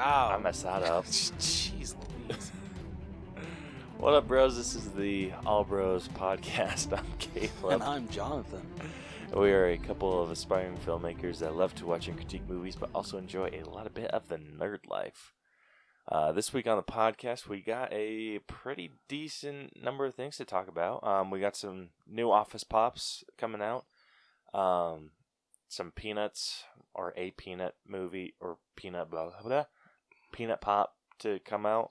This is the. Wow. I messed that up. Jeez Louise. What up, bros? This is the All Bros podcast. I'm Caleb. and I'm Jonathan. We are a couple of aspiring filmmakers that love to watch and critique movies, but also enjoy a lot of bit of the nerd life. Uh, this week on the podcast, we got a pretty decent number of things to talk about. Um, we got some new Office Pops coming out, um, some Peanuts or a Peanut movie or Peanut blah blah blah, Peanut Pop to come out.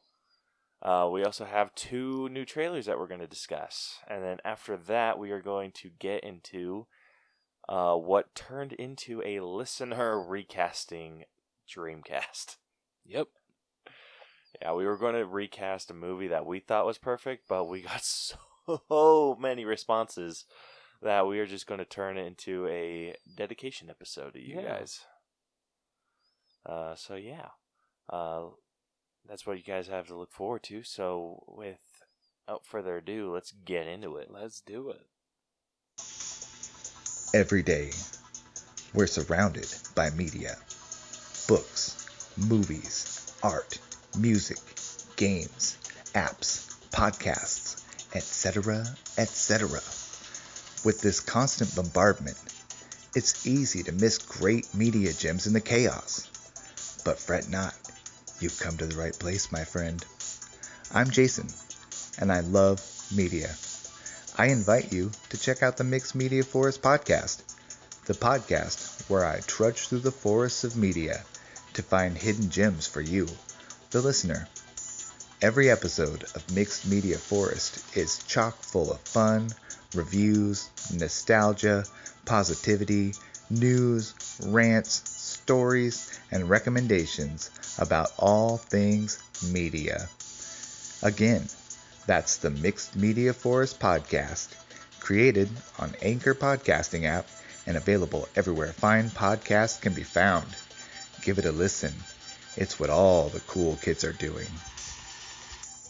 Uh, we also have two new trailers that we're going to discuss, and then after that, we are going to get into uh, what turned into a listener recasting Dreamcast. Yep. Yeah, we were going to recast a movie that we thought was perfect, but we got so many responses that we are just going to turn it into a dedication episode to you Yeah. guys. Uh, so yeah, uh, that's what you guys have to look forward to. So without further ado, let's get into it. Let's do it. Every day, we're surrounded by media books, movies, art, music, games, apps, podcasts, etc., etc. With this constant bombardment, it's easy to miss great media gems in the chaos. But fret not, you've come to the right place, my friend. I'm Jason, and I love media. I invite you to check out the Mixed Media Forest podcast, the podcast where I trudge through the forests of media to find hidden gems for you, the listener. Every episode of Mixed Media Forest is chock full of fun, reviews, nostalgia, positivity, news, rants, stories, and recommendations about all things media. Again, that's the Mixed Media Forest podcast, created on Anchor Podcasting app and available everywhere fine podcasts can be found. Give it a listen. It's what all the cool kids are doing.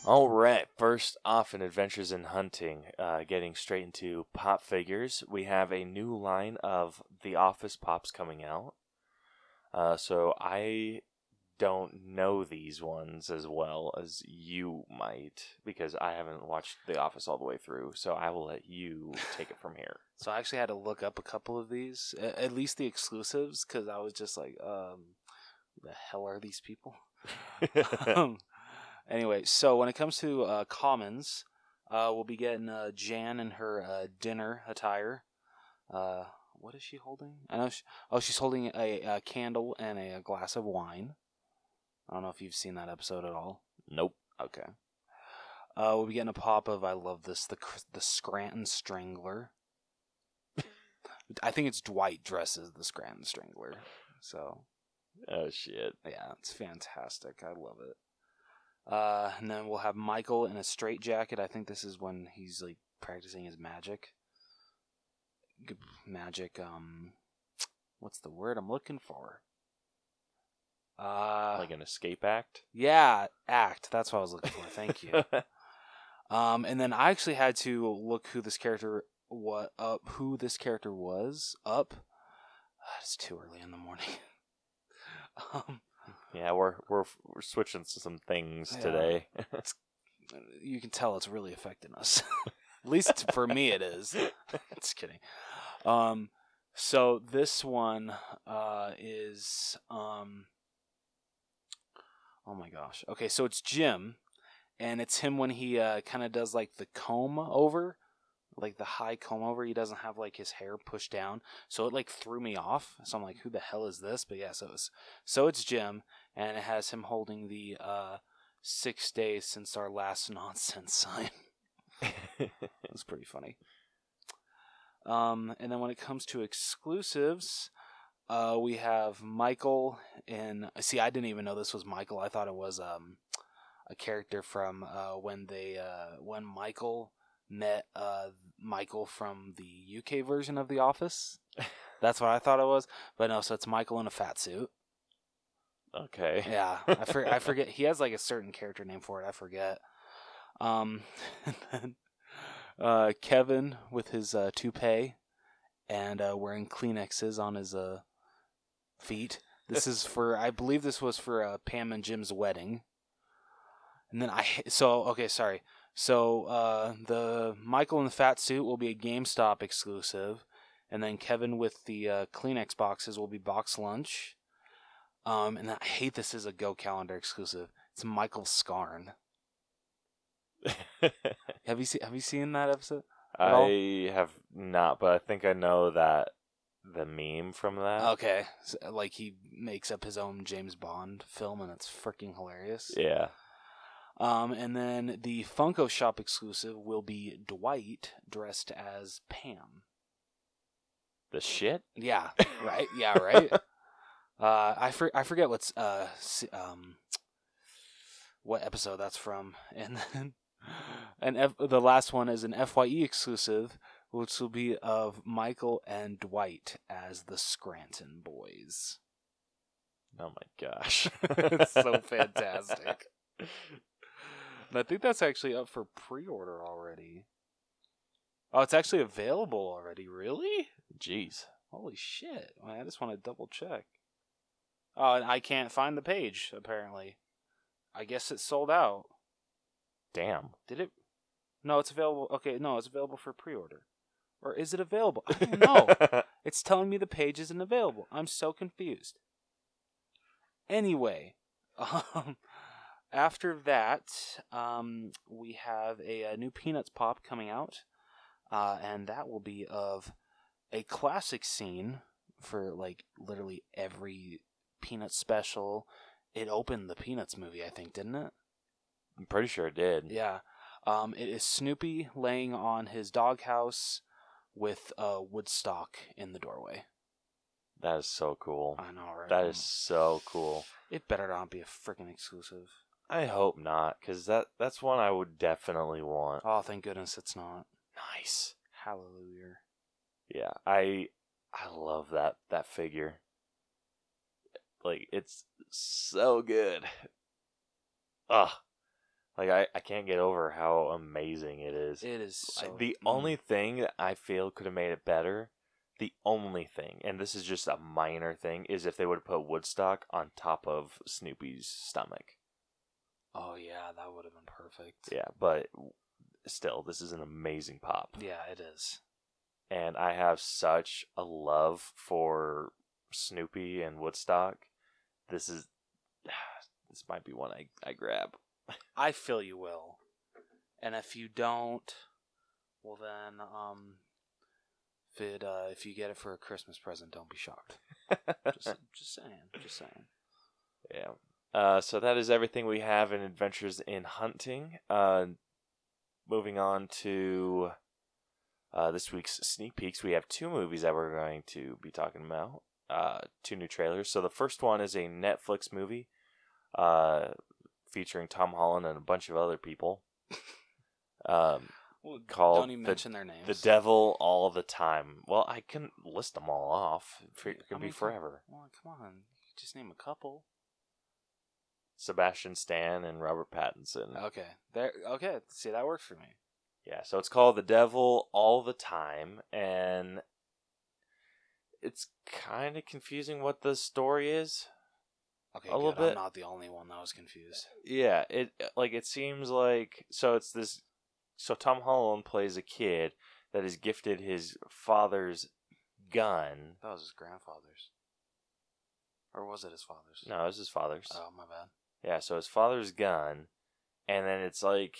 All right, first off in Adventures in Hunting, uh, getting straight into pop figures, we have a new line of The Office Pops coming out. Uh, so I don't know these ones as well as you might because I haven't watched The Office all the way through. So I will let you take it from here. So I actually had to look up a couple of these, at least the exclusives, because I was just like, um, the hell are these people? um, anyway, so when it comes to uh, commons, uh, we'll be getting uh, Jan in her uh, dinner attire. Uh, what is she holding? I know. She, oh, she's holding a, a candle and a, glass of wine. I don't know if you've seen that episode at all. nope. Okay. Uh, we'll be getting a pop of I love this the the Scranton Strangler. I think it's Dwight dresses the Scranton Strangler. So Oh shit. yeah, it's fantastic. I love it. Uh, and then we'll have Michael in a straight jacket. I think this is when he's like practicing his magic. G- Magic. Um, what's the word I'm looking for? Uh, Like an escape act. yeah, act. That's what I was looking for. Thank you. Um, and then I actually had to look who this character what up who this character was up. It's too early in the morning. um, yeah, we're we're we're switching to some things Yeah. today. you can tell it's really affecting us. At least for me, it is. Just kidding. Um, so this one uh, is um, oh my gosh. Okay, so it's Jim, and it's him when he uh, kind of does like the comb over, like the high comb over. He doesn't have like his hair pushed down, so it like threw me off. So I'm like, who the hell is this? But yeah, so it's so it's Jim, and it has him holding the uh, six days since our last nonsense sign. It was pretty funny. Um, and then when it comes to exclusives, uh, we have Michael and see, I didn't even know this was Michael. I thought it was um, a character from uh, when they uh, when Michael met uh, Michael from the UK version of The Office. That's what I thought it was, but no. So it's Michael in a fat suit. okay. Yeah, I, for, I forget. He has like a certain character name for it. I forget. Um, and then uh, Kevin with his uh, toupee and uh, wearing Kleenexes on his uh, feet. This is for I believe this was for uh, Pam and Jim's wedding. And then I so okay, sorry. So uh, the Michael in the fat suit will be a GameStop exclusive, and then Kevin with the uh, Kleenex boxes will be BoxLunch. Um, and I hate this is a Go Calendar exclusive. It's Michael Scarn. Have you seen Have you seen that episode? All? I have not, but I think I know that the meme from that. Okay, so, like he makes up his own James Bond film, and it's freaking hilarious. Yeah. Um, and then the Funko Shop exclusive will be Dwight dressed as Pam. The shit? Yeah, right. Yeah, right. uh, I for, I forget what's uh um what episode that's from, and then and F- the last one is an Fye exclusive, which will be of Michael and Dwight as the Scranton Boys. Oh my gosh. it's so fantastic. And I think that's actually up for pre-order already. Oh, it's actually available already. Really? Jeez. Holy shit! I just want to double check. Oh, and I can't find the page. Apparently, I guess it's sold out. Damn. Did it? No, it's available. Okay, no, it's available for pre-order. Or is it available? I don't know. it's telling me the page isn't available. I'm so confused. Anyway, um, after that, um, we have a, a new Peanuts pop coming out, uh, and that will be of a classic scene for like literally every Peanuts special. It opened the Peanuts movie, I think, didn't it? I'm pretty sure it did. Yeah. Um, it is Snoopy laying on his doghouse with a Woodstock in the doorway. That is so cool. I know, right? That is so cool. It better not be a freaking exclusive. I hope not, because that that's one I would definitely want. Oh, thank goodness it's not. Nice. Hallelujah. Yeah, I I love that that figure. Like it's so good. Ugh. Like I, I can't get over how amazing it is. It is so. the mm. only thing that I feel could have made it better, the only thing, and this is just a minor thing, is if they would have put Woodstock on top of Snoopy's stomach. Oh yeah, that would have been perfect. Yeah, but still, this is an amazing pop. Yeah, it is. and I have such a love for Snoopy and Woodstock. This is this might be one I, I grab. I feel you will. And if you don't, well then, um, if it, uh, if you get it for a Christmas present, don't be shocked. Just, just saying. Just saying. yeah. Uh, so that is everything we have in Adventures in Hunting. Uh, moving on to uh, this week's sneak peeks, we have two movies that we're going to be talking about. Uh, two new trailers. So the first one is a Netflix movie uh, featuring Tom Holland and a bunch of other people. Um, Well, Called don't even the- mention their names. The devil all the time. Well, I can list them all off. It could I be mean, come- forever. Well, come on. Just name a couple. Sebastian Stan and Robert Pattinson. Okay. There. Okay. See, that works for me. Yeah, so it's called The Devil All the Time, and it's kind of confusing what the story is. Okay. A good. little bit. I'm not the only one that was confused. Yeah, it like it seems like so it's this so Tom Holland plays a kid that is gifted his father's gun. That was his grandfather's. Or was it his father's? No, it was his father's. Oh, my bad. Yeah, so his father's gun, and then it's like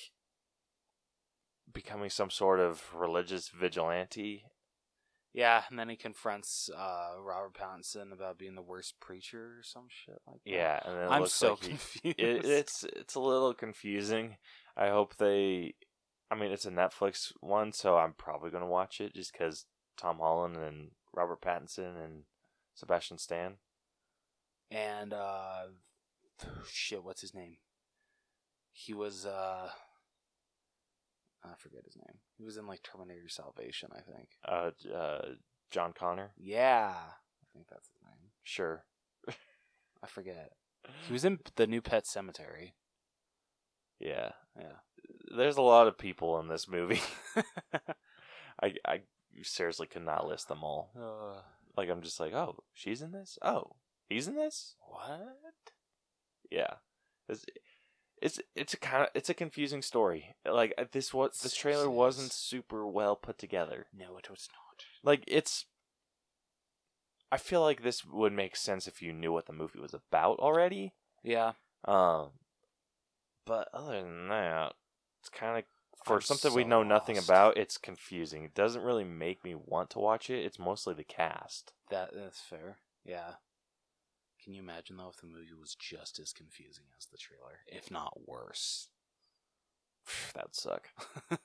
becoming some sort of religious vigilante. Yeah, and then he confronts uh, Robert Pattinson about being the worst preacher or some shit like that. Yeah, and I'm so like he, confused. it, it's it's a little confusing. I hope they. I mean, it's a Netflix one, so I'm probably gonna watch it just because Tom Holland and Robert Pattinson and Sebastian Stan. and uh, shit, what's his name? He was uh, I forget his name. He was in like Terminator Salvation, I think. Uh, uh, John Connor. Yeah, I think that's his name. Sure. I forget. He was in the new Pet Sematary. Yeah. Yeah. There's a lot of people in this movie. I I seriously could not list them all. uh, Like I'm just like, oh, she's in this. Oh, He's in this? What? Yeah. It's it's it's a kind of it's a confusing story. Like uh, this was this trailer wasn't super well put together. No, it was not. Like it's I feel like this would make sense if you knew what the movie was about already. Yeah. Um but other than that, it's kind of for I'm something we so know nothing lost. about, it's confusing. It doesn't really make me want to watch it. It's mostly the cast. That that's fair. Yeah. Can you imagine though if the movie was just as confusing as the trailer, if not worse? That'd suck.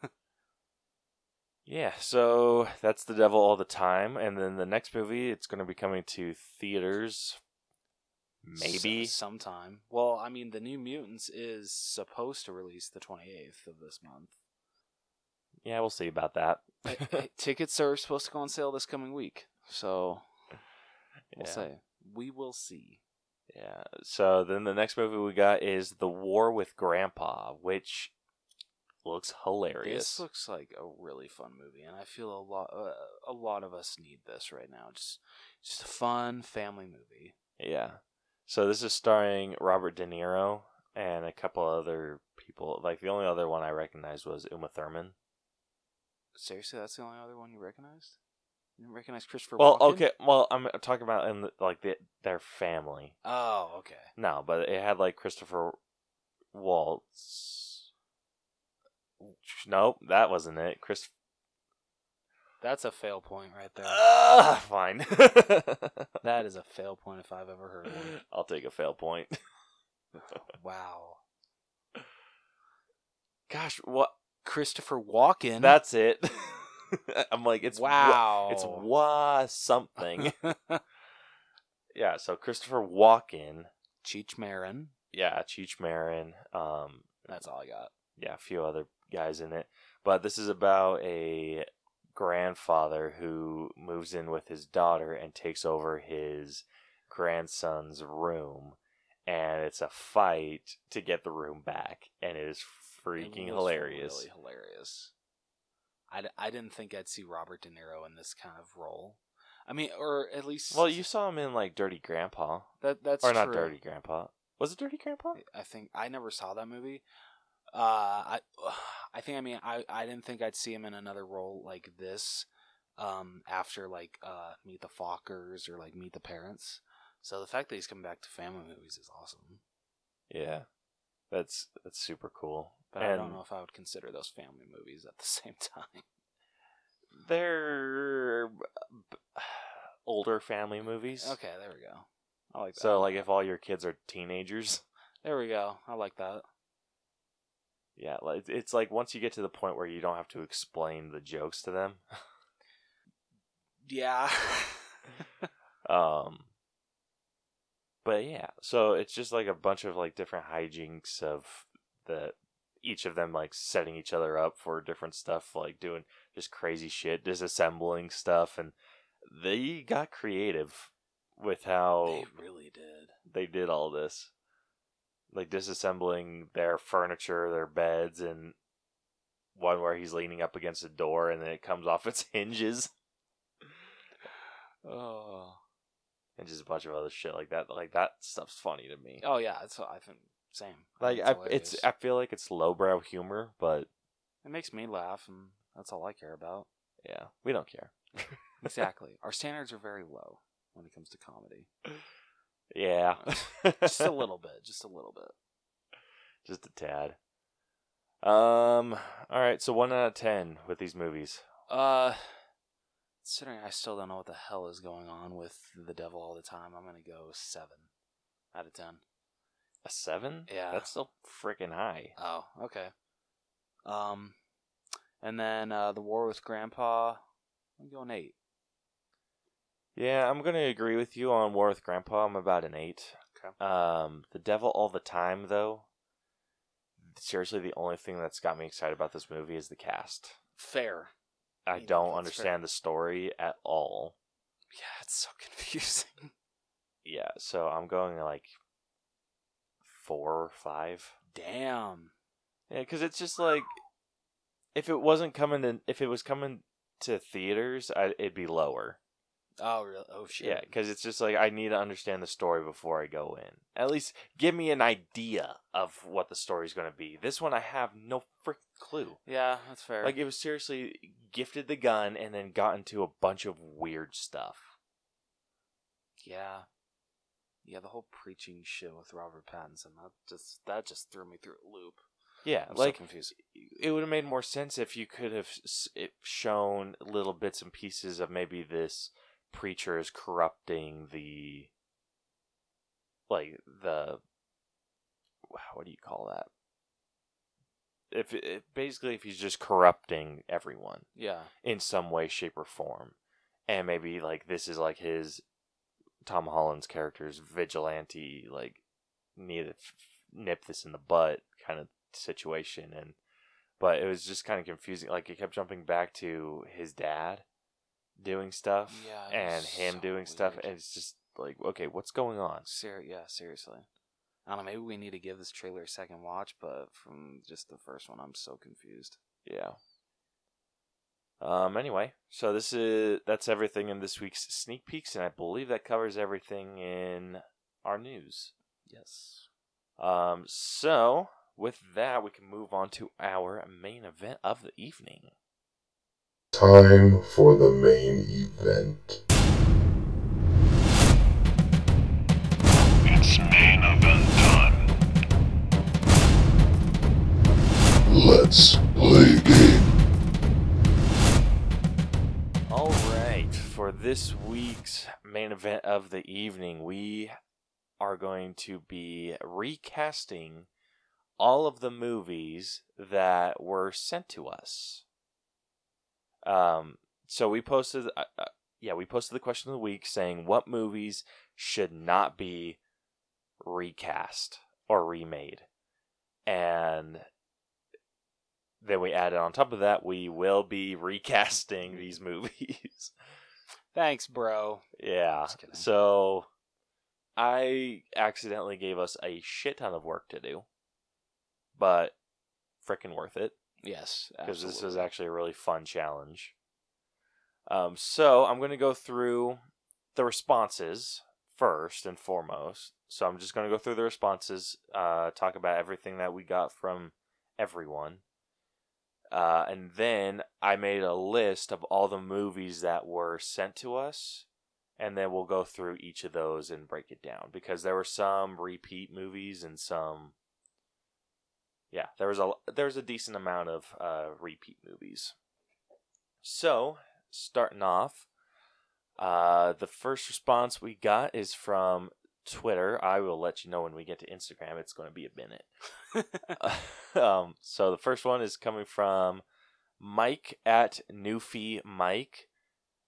Yeah, so that's The Devil All the Time. And then the next movie, it's going to be coming to theaters. Maybe. Sometime. Well, I mean, the New Mutants is supposed to release the 28th of this month. Yeah, we'll see about that. Hey, hey, tickets are supposed to go on sale this coming week, so we'll yeah. say we will see. yeah. So then the next movie we got is The War with Grandpa, which looks hilarious. This looks like a really fun movie, and I feel a lot uh, a lot of us need this right now. Just just a fun family movie. Yeah. So this is starring Robert De Niro and a couple other people. Like the only other one I recognized was Uma Thurman. Seriously, that's the only other one you recognized? You recognize Christopher Well, Walken? okay. Well, I'm talking about in the, like the, their family. Oh, okay. No, but it had like Christopher Waltz. Nope, that wasn't it. Chris. That's a fail point right there. Ah, fine. that is a fail point if I've ever heard one. I'll take a fail point. Wow. Gosh, what? Christopher Walken. That's it. I'm like, it's wa- wow. it's wa something. yeah. So Christopher Walken. Cheech Marin. Yeah, Cheech Marin. Um, That's all I got. yeah, a few other guys in it. But this is about a grandfather who moves in with his daughter and takes over his grandson's room. And it's a fight to get the room back. And it is freaking It hilarious. Really hilarious. I, I didn't think I'd see Robert De Niro in this kind of role. I mean, or at least Well, you saw him in like Dirty Grandpa. that that's or not. Dirty Grandpa. Was it Dirty Grandpa? I think I never saw that movie. Uh, I I think I mean I I didn't think I'd see him in another role like this. Um, after like uh Meet the Fockers or like Meet the Parents. So the fact that he's coming back to family movies is awesome. Yeah. That's that's super cool. But I don't know if I would consider those family movies at the same time. They're b- older family movies. Okay, there we go. I like that. So like if all your kids are teenagers, there we go. I like that. yeah, it's like once you get to the point where you don't have to explain the jokes to them. Yeah. Um but yeah, so it's just like a bunch of like different hijinks of the each of them like setting each other up for different stuff, like doing just crazy shit, disassembling stuff and they got creative with how they really did. they did all this. Like disassembling their furniture, their beds, and one where he's leaning up against a door and then it comes off its hinges. Oh. And just a bunch of other shit like that. Like that stuff's funny to me. Oh yeah, it's I think same. Like I, it's, I feel like it's lowbrow humor, but it makes me laugh, and that's all I care about. yeah, we don't care. Exactly. Our standards are very low when it comes to comedy. Yeah, Just a little bit. Just a little bit. just a tad. Um. All right. So one out of ten with these movies. Uh, considering I still don't know what the hell is going on with the devil all the time, I'm gonna go seven out of ten. A seven? Yeah. that's still freaking high. Oh, okay. Um, and then uh, the war with Grandpa. I'm going eight. Yeah, I'm gonna agree with you on War with Grandpa. I'm about an eight. Okay. Um, The Devil All the Time, though. Seriously, the only thing that's got me excited about this movie is the cast. Fair. I Yeah, don't that's understand the story at all. Yeah, it's so confusing. Yeah, so I'm going like four or five. Damn. Yeah, because it's just like if it wasn't coming to if it was coming to theaters, I, it'd be lower. Oh, really? Oh, shit. Yeah, because it's just like I need to understand the story before I go in. At least give me an idea of what the story's going to be. This one I have no frick clue. Yeah, that's fair. Like it was seriously gifted the gun and then got into a bunch of weird stuff. yeah. Yeah, the whole preaching shit with Robert Pattinson, that just that just threw me through a loop. Yeah, I'm like so confused. it would have made more sense if you could have shown little bits and pieces of maybe this preacher is corrupting the like the what do you call that if, if basically if he's just corrupting everyone Yeah. in some way shape or form and maybe like this is like his tom holland's character's vigilante like need to f- nip this in the butt kind of situation and but it was just kind of confusing like it kept jumping back to his dad doing stuff Yeah, and him so doing stuff and it's just like okay what's going on Ser- yeah, seriously. I don't know, maybe we need to give this trailer a second watch, but from just the first one, I'm so confused. yeah um anyway so this is that's everything in this week's sneak peeks and i believe that covers everything in our news Yes. Um, so with that, we can move on to our main event of the evening. Time for the main event. It's main event time. Let's this week's main event of the evening, we are going to be recasting all of the movies that were sent to us. Um, so we posted, uh, uh, yeah, we posted the question of the week saying what movies should not be recast or remade, and then we added on top of that, we will be recasting these movies. Thanks, bro. yeah. So I accidentally gave us a shit ton of work to do, but freaking worth it Yes, because this is absolutely. actually a really fun challenge. Um, so I'm going to go through the responses first and foremost. So I'm just going to go through the responses, uh, talk about everything that we got from everyone. Uh, and then I made a list of all the movies that were sent to us, and then we'll go through each of those and break it down because there were some repeat movies and some yeah, there was a there was a decent amount of uh, repeat movies. So starting off, uh, the first response we got is from Twitter. I will let you know when we get to Instagram. It's going to be a minute. um, so the first one is coming from Mike at Newfie Mike.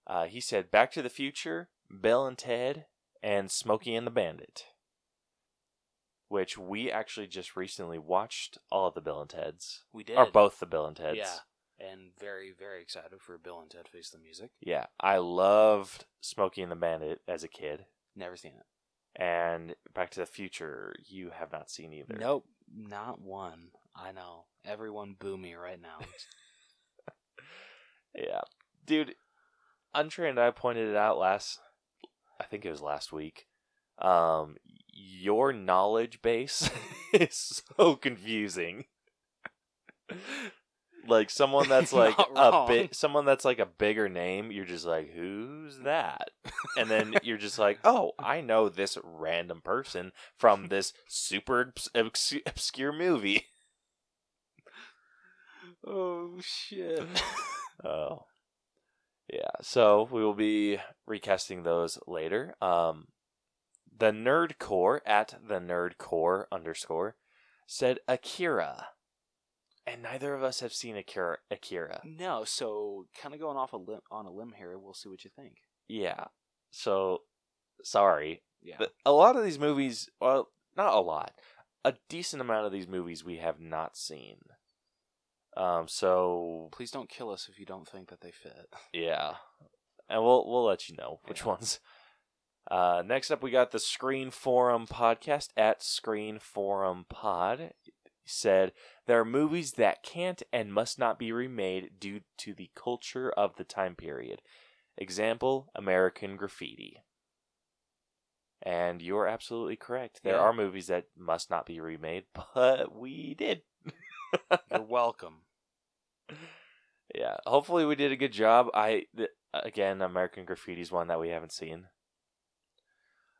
Uh, he said, "Back to the Future, Bill and Ted, and Smokey and the Bandit." Which we actually just recently watched all of the Bill and Teds, we did. or both the Bill and Teds. Yeah, and very, very excited for Bill and Ted Face the Music. yeah. I loved Smokey and the Bandit as a kid, Never seen it. And Back to the Future you have not seen either. Nope, not one. I know. Everyone boo me right now. Yeah, dude. Untrained, I pointed it out last. I think it was last week. Um, your knowledge base is so confusing. Like someone that's like a bit, someone that's like a bigger name. You're just like, who's that? And then you're just like, oh, I know this random person from this super obs- obs- obscure movie. oh shit. Oh. Yeah, so we will be recasting those later. Um the Nerd Corps at the Nerd Corps underscore said Akira. And neither of us have seen Akira Akira. no, so kind of going off a on a limb here. We'll see what you think. Yeah. So sorry. Yeah. But a lot of these movies well, not a lot. A decent amount of these movies we have not seen. Um so Please don't kill us if you don't think that they fit. Yeah, and we'll we'll let you know which Yeah. ones. Uh, next up, we got the Screen Forum podcast at Screen Forum Pod. Said there are movies that can't and must not be remade due to the culture of the time period, Example American Graffiti. And you're absolutely correct. There Yeah. are movies that must not be remade, but we did. You're welcome. Yeah, hopefully we did a good job. I th- again, American Graffiti is one that we haven't seen.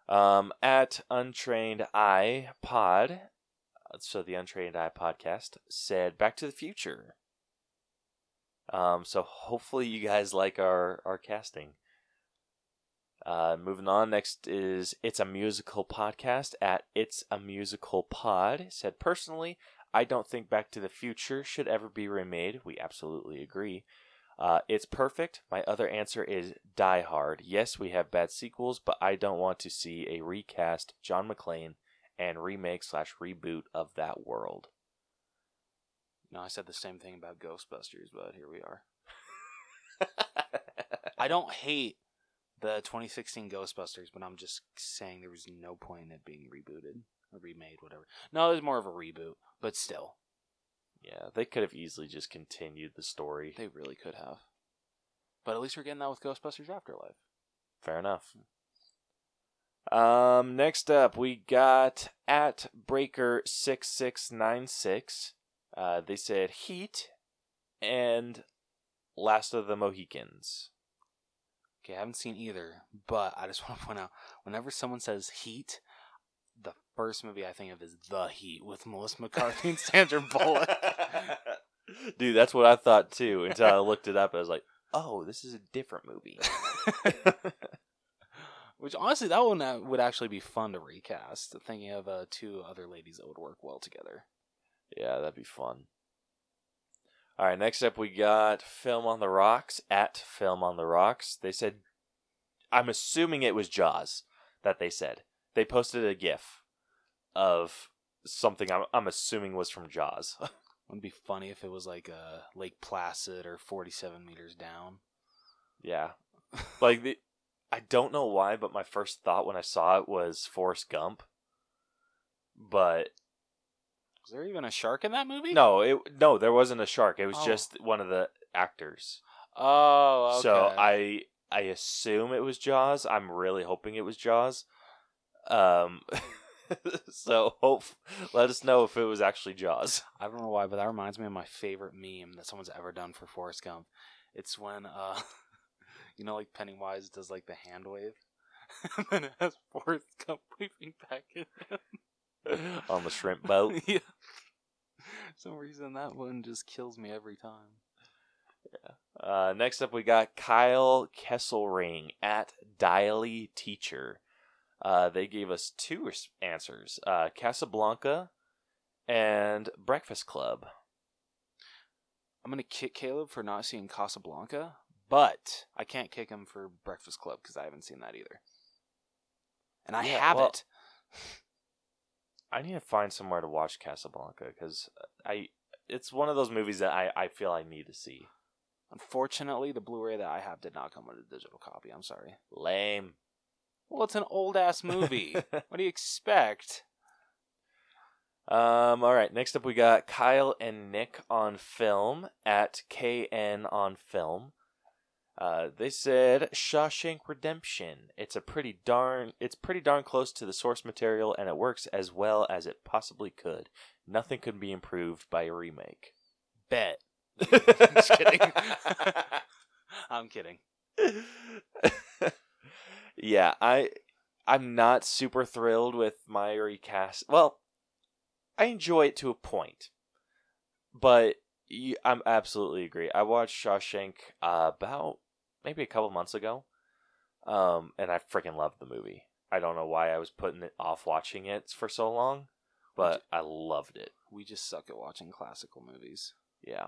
Um, at Untrained Eye Pod, so the Untrained Eye podcast said Back to the Future. Um, so hopefully you guys like our our casting. Uh, moving on, next is It's a Musical Podcast at It's a Musical Pod. Said personally, I don't think Back to the Future should ever be remade. We absolutely agree. Uh, it's perfect. My other answer is Die Hard. Yes, we have bad sequels, but I don't want to see a recast John McClane and remake slash reboot of that world. No, I said the same thing about Ghostbusters, but here we are. I don't hate the 2016 Ghostbusters, but I'm just saying there was no point in it being rebooted or remade, whatever. No, it was more of a reboot, but still, yeah, they could have easily just continued the story. they really could have. But at least we're getting that with Ghostbusters Afterlife. Fair enough. Hmm. Um, next up, we got at Breaker six six nine six. Uh, they said Heat and Last of the Mohicans. Okay, I haven't seen either, but I just want to point out whenever someone says Heat, the first movie I think of is The Heat with Melissa McCarthy and Sandra Bullock. Dude, that's what I thought too until I looked it up. I was like, oh, this is a different movie. Which honestly, that one uh, would actually be fun to recast. Thinking of uh, two other ladies that would work well together. Yeah, that'd be fun. All right, next up we got Film on the Rocks at Film on the Rocks. They said, I'm assuming it was Jaws that they said. They posted a GIF of something I'm, I'm assuming was from Jaws. Wouldn't be funny if it was like uh, Lake Placid or 47 meters down. yeah, like the, I don't know why, but my first thought when I saw it was Forrest Gump. But Was there even a shark in that movie? no, it no, there wasn't a shark. It was Oh. just one of the actors. Oh, okay. So I I assume it was Jaws. I'm really hoping it was Jaws. Um, so hope let us know if it was actually Jaws. I don't know why, but that reminds me of my favorite meme that someone's ever done for Forrest Gump. It's when, uh, you know, like Pennywise does like the hand wave, and then it has Forrest Gump waving back at him on the shrimp boat. yeah. For some reason, that one just kills me every time. Uh, next up, we got Kyle Kesselring at Diley Teacher. Uh, they gave us two answers: uh, Casablanca and Breakfast Club. I'm gonna kick Caleb for not seeing Casablanca, but I can't kick him for Breakfast Club because I haven't seen that either. And I Yeah, have well- it. I need to find somewhere to watch Casablanca because I it's one of those movies that I, I feel I need to see. Unfortunately, the Blu-ray that I have did not come with a digital copy. I'm sorry. Lame. Well, it's an old ass movie. what do you expect? Um, all right. Next up, we got Kyle and Nick on film at KN on film. Uh, they said Shawshank Redemption. It's a pretty darn. It's pretty darn close to the source material, and it works as well as it possibly could. Nothing could be improved by a remake. Bet. I'm just kidding. I'm kidding. yeah, I I'm not super thrilled with my recast. Well, I enjoy it to a point, but you, I'm absolutely agree. I watched Shawshank uh, about maybe a couple months ago, um, and I freaking loved the movie. I don't know why I was putting it off watching it for so long, but I loved it. We just suck at watching classical movies. Yeah.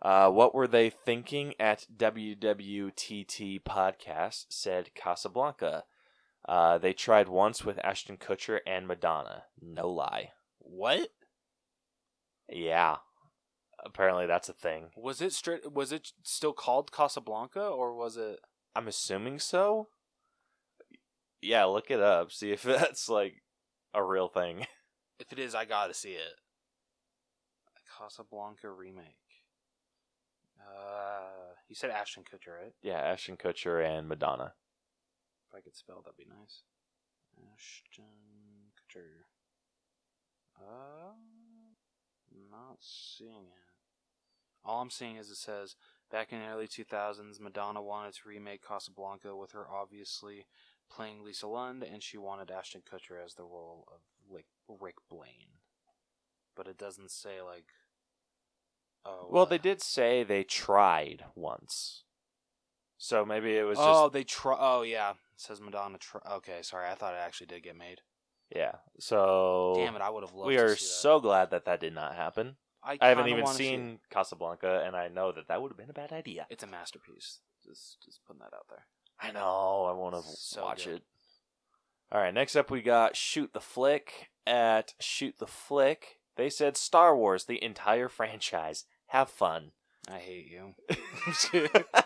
Uh, what were they thinking at WWTT podcast? Said Casablanca. Uh, they tried once with Ashton Kutcher and Madonna. No lie. What Yeah. Apparently that's a thing. was it? Straight? Was it still called Casablanca, or was it? I'm assuming so. Yeah, look it up. See if that's like a real thing. If it is, I gotta see it. Casablanca remake. Uh, You said Ashton Kutcher, right? Yeah, Ashton Kutcher and Madonna. If I could spell, that'd be nice. Ashton Kutcher. Uh, not seeing it. All I'm seeing is it says back in the early 2000s, Madonna wanted to remake Casablanca with her obviously playing Lisa Lund, and she wanted Ashton Kutcher as the role of like Rick Blaine. But it doesn't say like. Oh, Well, uh, they did say they tried once. So maybe it was just Oh, they try. Oh, yeah. It says Madonna. Try- okay, sorry. I thought it actually did get made. Yeah. So Damn it! I would have loved. we to are see that. so glad that that did not happen. I, I haven't even wanna see seen. Casablanca, and I know that that would have been a bad idea. It's a masterpiece. Just, just putting that out there. I know. I want to So watch good. it. All right. Next up, we got Shoot the Flick at Shoot the Flick. They said Star Wars, the entire franchise. Have fun. I hate you.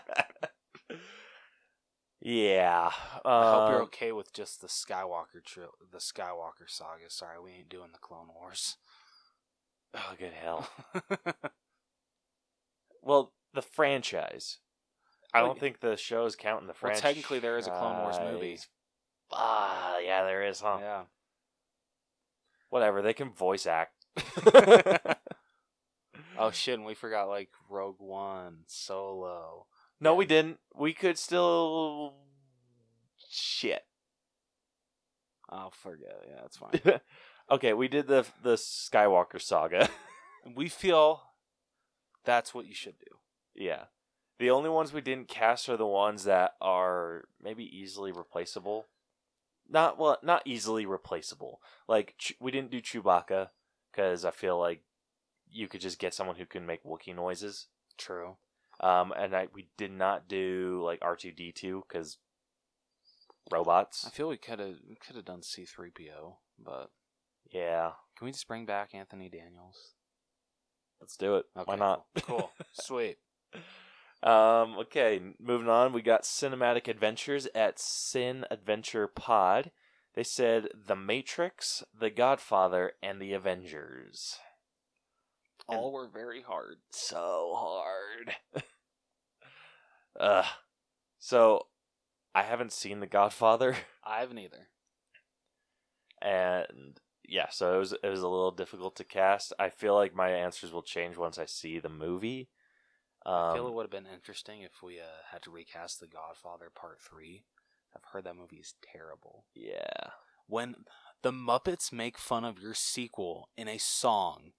yeah. I hope you're um, okay with just the Skywalker tri- the Skywalker saga. Sorry, we ain't doing the Clone Wars. Oh, good hell. Well, the franchise. I don't think the shows count in the well, franchise. technically there is a Clone Wars movie. Ah, yeah, there is, huh? Yeah. Whatever, they can voice act. Oh shit! And we forgot like Rogue One, Solo. No, we didn't. We could still. Shit. I'll forget. Yeah, that's fine. okay, we did the the Skywalker saga. we feel that's what you should do. yeah. The only ones we didn't cast are the ones that are maybe easily replaceable. Not well, not easily replaceable. Like Ch- we didn't do Chewbacca because I feel like you could just get someone who can make Wookiee noises. True. Um, and I we did not do like R two D two because robots. I feel we could have could have done C three PO, but Yeah, can we just bring back Anthony Daniels? let's do it. Why not? Cool. Cool. Sweet. Um, okay, moving on. We got cinematic adventures at Cinadventure Pod. They said The Matrix, The Godfather, and The Avengers. All were very hard. So hard. Ugh. So, I haven't seen The Godfather, I haven't either. and yeah, so it was it was a little difficult to cast. I feel like my answers will change once I see the movie. Um, I feel it would have been interesting if we uh, had to recast The Godfather Part Three. I've heard that movie is terrible. yeah. When the Muppets make fun of your sequel in a song,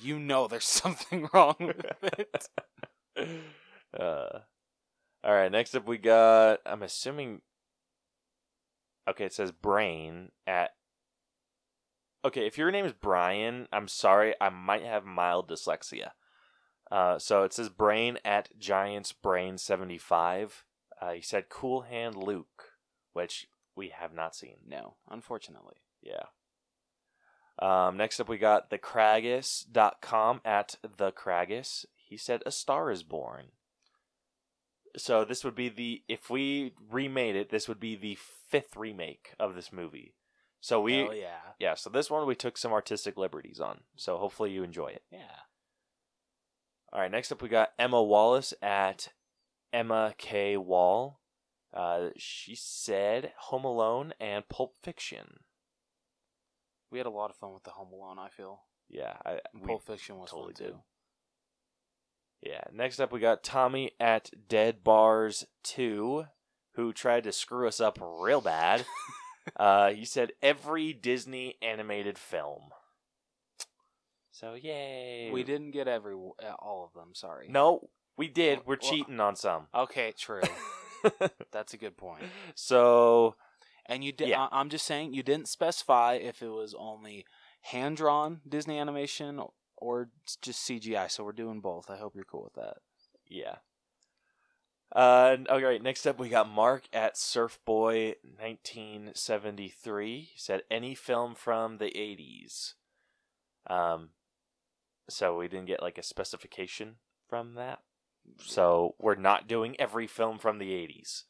you know there's something wrong with it. uh, all right. Next up, we got. I'm assuming. Okay, it says Brain at. Okay, if your name is Brian, I'm sorry, I might have mild dyslexia. Uh, so it says Brain at Giants Brain 75. Uh, he said Cool Hand Luke, which we have not seen. No, unfortunately. Yeah. Um, next up, we got thecraggus.com at the Craggus. He said, A Star is Born. So this would be the, if we remade it, this would be the fifth remake of this movie. So we, Hell yeah. yeah, so this one we took some artistic liberties on. So hopefully you enjoy it. Yeah. All right, next up we got Emma Wallace at Emma K. Wall. Uh, she said Home Alone and Pulp Fiction. We had a lot of fun with the Home Alone. I feel Yeah, I, Pulp Fiction was totally fun did. too. Yeah. Next up, we got Tommy at Dead Bars Two, who tried to screw us up real bad. uh, he said every Disney animated film. So yay! We didn't get every uh, all of them. Sorry. No, we did. We're Well- cheating on some. Okay, true. That's a good point. so And you did. Yeah. I- I'm just saying you didn't specify if it was only hand drawn Disney animation or just CGI. So we're doing both. I hope you're cool with that. yeah. Uh, all right. Next up, we got Mark at Surfboy 1973. He said any film from the 80s. Um, so we didn't get like a specification from that. So we're not doing every film from the 80s.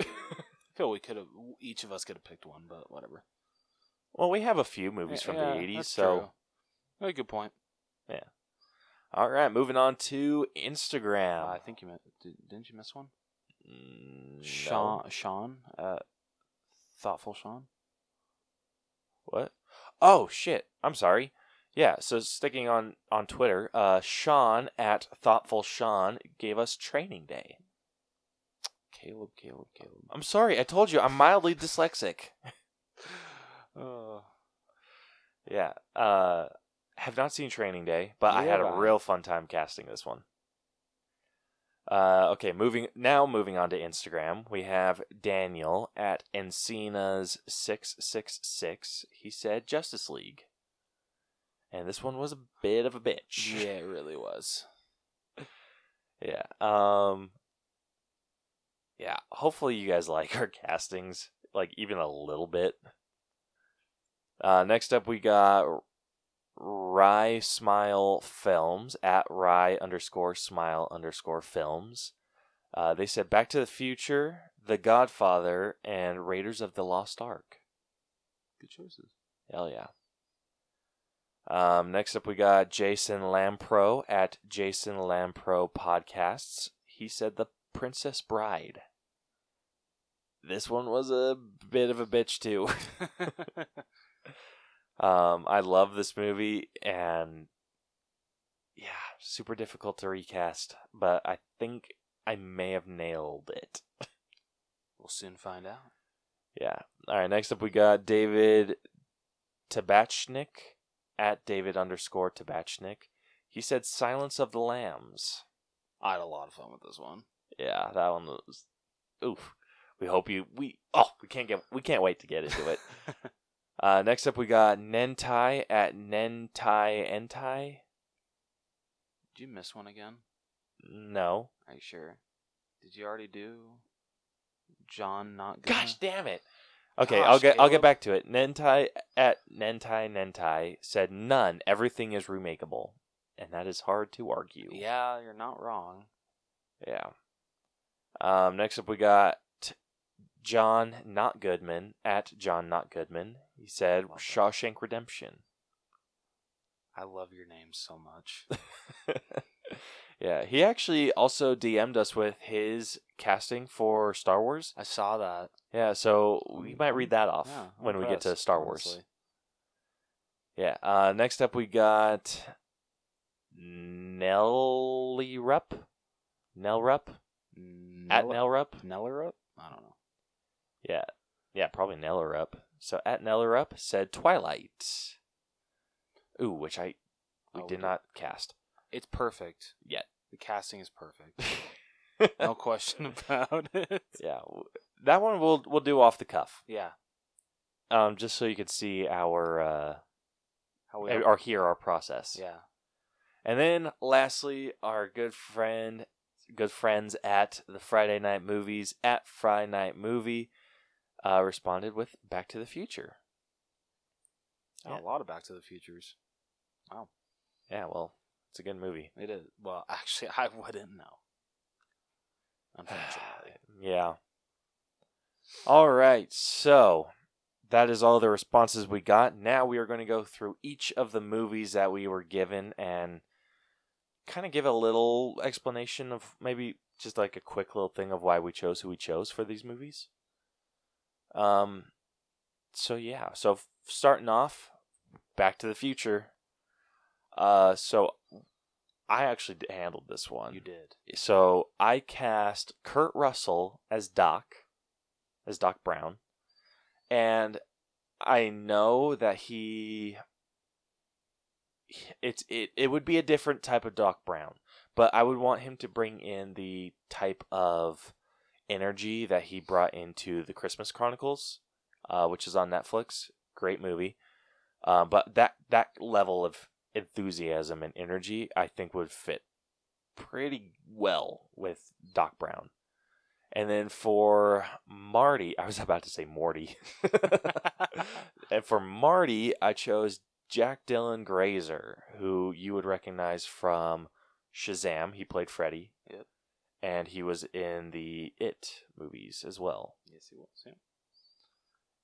I feel we could have. Each of us could have picked one, but whatever. Well, we have a few movies from Yeah, the 80s, so true. Oh, good point. Yeah. All right, moving on to Instagram. Uh, I think you meant. Did, didn't you miss one? Mm, no. Sean. Sean. Uh, thoughtful Sean. What? Oh shit! I'm sorry. Yeah. So sticking on on Twitter, uh, Sean at thoughtful Sean gave us training day. Caleb. Caleb. Caleb. I'm sorry. I told you I'm mildly dyslexic. Uh, Yeah. Uh, have not seen Training Day, but I had a real fun time casting this one. Uh, okay, moving now. Moving on to Instagram, we have Daniel at Encinas six six six. He said Justice League, and this one was a bit of a bitch. yeah, it really was. Yeah. Um. Yeah. Hopefully, you guys like our castings, like even a little bit. Uh, next up, we got Rye Smile Films at Rye underscore Smile underscore Films. Uh, they said Back to the Future, The Godfather, and Raiders of the Lost Ark. Good choices. Hell yeah. Um, next up, we got Jason Lamproe at Jason Lamproe Podcasts. He said The Princess Bride. This one was a bit of a bitch, too. um, I love this movie, and yeah, super difficult to recast, but I think I may have nailed it. we'll soon find out. Yeah. All right. Next up, we got David Tabatchnik at David underscore Tabatchnik. He said "Silence of the Lambs." I had a lot of fun with this one. Yeah, that one was. Oof. We hope you. We oh, we can't get. We can't wait to get into it. uh, next up, we got Nentai at Nentai Entai. Did you miss one again? No. Are you sure? Did you already do John? Not gonna? Gosh damn it. Okay, Gosh, I'll get I'll get back to it. Nentai at Nentai Nentai said none. Everything is remakeable, and that is hard to argue. Yeah, you're not wrong. Yeah. Um, next up, we got John Not Goodman at John Not Goodman. He said. Shawshank Redemption. I love your name so much. yeah, he actually also DM'd us with his casting for Star Wars. I saw that. Yeah, so we might read that off Yeah, when we get to Star Wars. honestly. Yeah. Uh, next up, we got Nelly Rupp. Nell Rupp at Nella- Nell Nellerup? I don't know. Yeah, yeah, probably Nellerup. So at Nellerup said Twilight. Ooh, which I we Oh, did not cast It's perfect. yet. The casting is perfect. no question about it. yeah, that one we'll we'll do off the cuff, Yeah. um, just so you can see our uh, How we or hear our process. Yeah. And then lastly, our good friend, good friends at the Friday Night Movies at Friday Night Movie, uh, responded with Back to the Future. Yeah. A lot of Back to the Futures. Wow. Yeah, well, it's a good movie. It is. Well, actually, I wouldn't know. Unfortunately. yeah. All right, so that is all the responses we got. Now we are going to go through each of the movies that we were given and kind of give a little explanation of maybe just like a quick little thing of why we chose who we chose for these movies. Um, so yeah, so f- starting off, Back to the Future. Uh, so I actually handled this one. you did. So I cast Kurt Russell as Doc, as Doc Brown, and I know that he, it's it it would be a different type of Doc Brown, but I would want him to bring in the type of energy that he brought into the Christmas Chronicles, uh, which is on Netflix. Great movie, uh, but that that level of enthusiasm and energy, I think, would fit pretty well with Doc Brown. And then for Marty, I was about to say Morty. and for Marty, I chose Jack Dylan Grazer, who you would recognize from Shazam. He played Freddy. Yep. And he was in the It movies as well. Yes, he was. Yeah.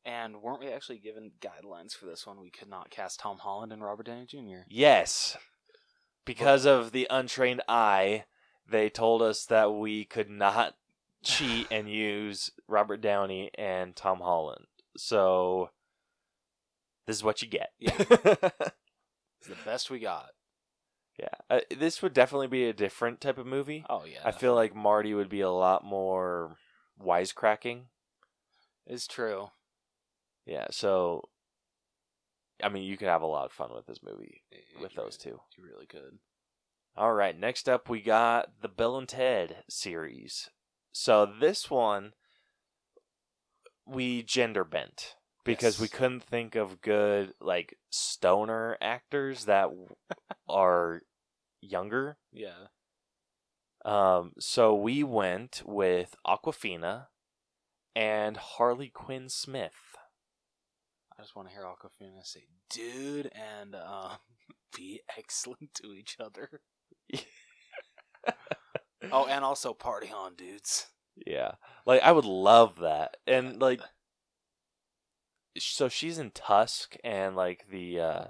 And weren't we actually given guidelines for this one? We could not cast Tom Holland and Robert Downey Jr. Yes. because of the untrained eye, they told us that we could not cheat and use Robert Downey and Tom Holland. So this is what you get. Yeah. It's the best we got. yeah. Uh, this would definitely be a different type of movie. Oh yeah, I feel like Marty would be a lot more wisecracking. it's true. Yeah, so I mean, you could have a lot of fun with this movie Y- with those really- two. You really could. All right, next up we got the Bill and Ted series. So this one we gender bent because we couldn't think of good like stoner actors that are younger. Yeah. Um so we went with Awkwafina and Harley Quinn Smith. I just want to hear Awkwafina say "dude" and um, be excellent to each other. oh, and also party on, dudes. Yeah. Like I would love that. And like so she's in Tusk and like the uh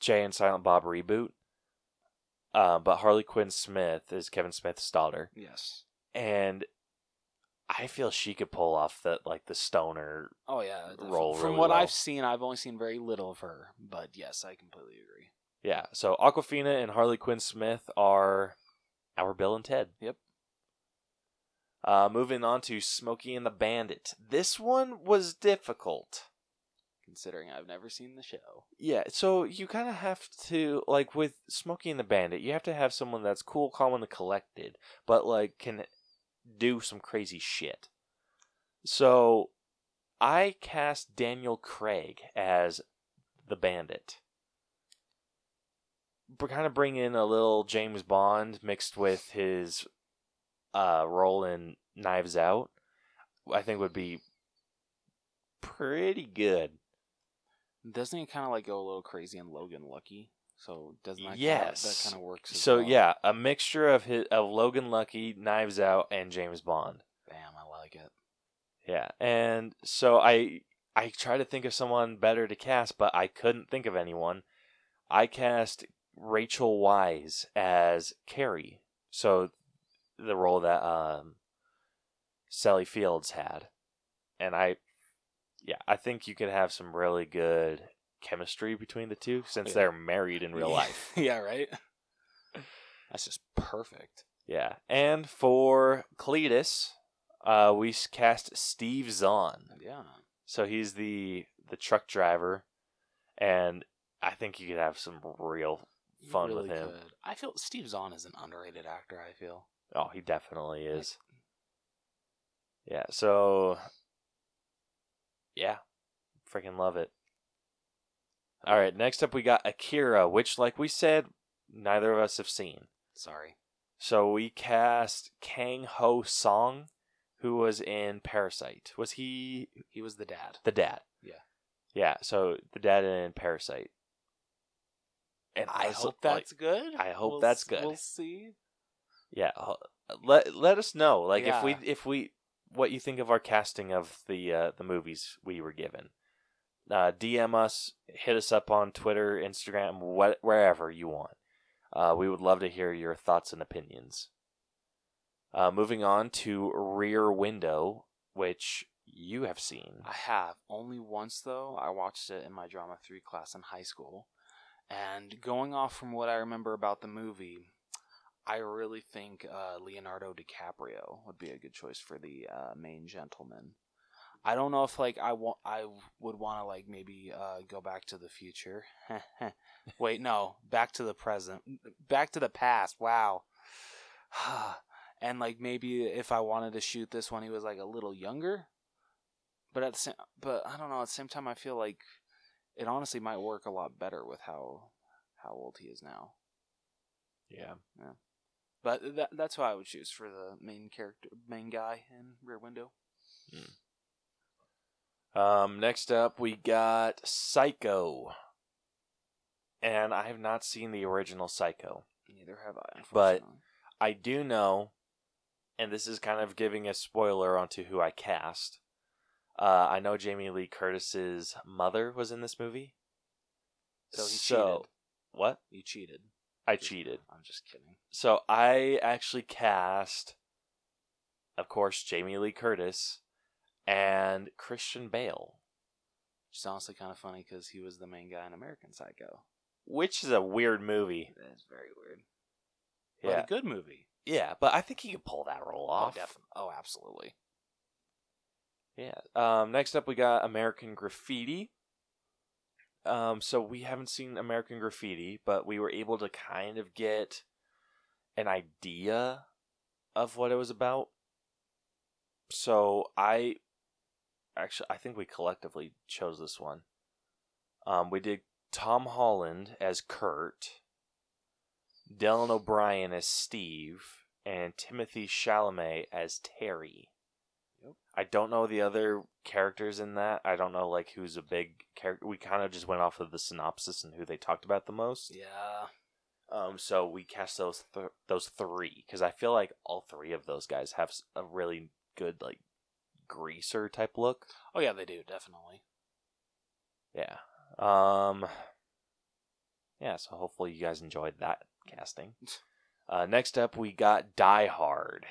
Jay and Silent Bob reboot. Uh, but Harley Quinn Smith is Kevin Smith's daughter. Yes. And I feel she could pull off that like the stoner Oh yeah. Role From really what well. I've seen, I've only seen very little of her, but yes, I completely agree. Yeah. So Awkwafina and Harley Quinn Smith are our Bill and Ted. Yep. Uh, moving on to Smokey and the Bandit. This one was difficult. Considering I've never seen the show. Yeah, so you kind of have to like with Smokey and the Bandit, you have to have someone that's cool, calm, and collected, but like can do some crazy shit. So I cast Daniel Craig as the Bandit. We're Kind of bring in a little James Bond mixed with his uh, role in Knives Out. I think would be pretty good. Doesn't he kind of like go a little crazy in Logan Lucky? So doesn't that Yes. kinda, that kind of works? So well? yeah, a mixture of his of Logan Lucky, Knives Out, and James Bond. Bam, I like it. Yeah, and so I I tried to think of someone better to cast, but I couldn't think of anyone. I cast Rachel Weisz as Carrie, so the role that um, Sally Fields had, and I, yeah, I think you could have some really good chemistry between the two since Yeah. they're married in real life. yeah, right. That's just perfect. Yeah, and for Cletus, uh, we cast Steve Zahn. Yeah. So he's the the truck driver, and I think you could have some real fun really with him. could. I feel Steve Zahn is an underrated actor. I feel. Oh, he definitely is. Yeah. So, yeah, freaking love it. All right, next up we got Akira, which, like we said, neither of us have seen. Sorry. So we cast Kang Ho Song, who was in Parasite. Was he He was the dad. the dad? Yeah. Yeah. So the dad in Parasite. And I hope like, that's good. I hope We'll that's s- good. We'll see. Yeah. Let let us know, like if we if we what you think of our casting of the uh, the movies we were given. Uh, DM us, hit us up on Twitter, Instagram, what, wherever you want. Uh, we would love to hear your thoughts and opinions. Uh, moving on to Rear Window, which you have seen. I have only once though. I watched it in my drama three class in high school, and going off from what I remember about the movie, I really think uh, Leonardo DiCaprio would be a good choice for the uh, main gentleman. I don't know if like I want I would want to like maybe uh, go back to the future. Wait, no, back to the present, back to the past. Wow. and like maybe if I wanted to shoot this when he was like a little younger, but at the same, but I don't know. At the same time, I feel like it honestly might work a lot better with how how old he is now. Yeah. Yeah. But that that's who I would choose for the main character, main guy in Rear Window. Um, next up, we got Psycho. And I have not seen the original Psycho. Neither have I. But- I do know, and this is kind of giving a spoiler onto who I cast. Uh, I know Jamie Lee Curtis's mother was in this movie. So he so what? You cheated. I cheated. I'm just kidding. So I actually cast, of course, Jamie Lee Curtis and Christian Bale, Which is honestly kind of funny because he was the main guy in American Psycho. which is a weird movie. That's very weird. Yeah, But a good movie. yeah, but I think he could pull that role off. Oh, definitely. Oh, absolutely. Yeah. Um, next up, we got American Graffiti. Um, so we haven't seen American Graffiti, but we were able to kind of get an idea of what it was about. So I actually, I think we collectively chose this one. Um, we did Tom Holland as Kurt, Dylan O'Brien as Steve, and Timothy Chalamet as Terry. I don't know the other characters in that. I don't know like who's a big character. We kind of just went off of the synopsis and who they talked about the most. Yeah. Um, so we cast those th- those three because I feel like all three of those guys have a really good like greaser type look. Oh, yeah, they do, definitely. Yeah. Um. Yeah. So hopefully you guys enjoyed that casting. Uh, next up, we got Die Hard.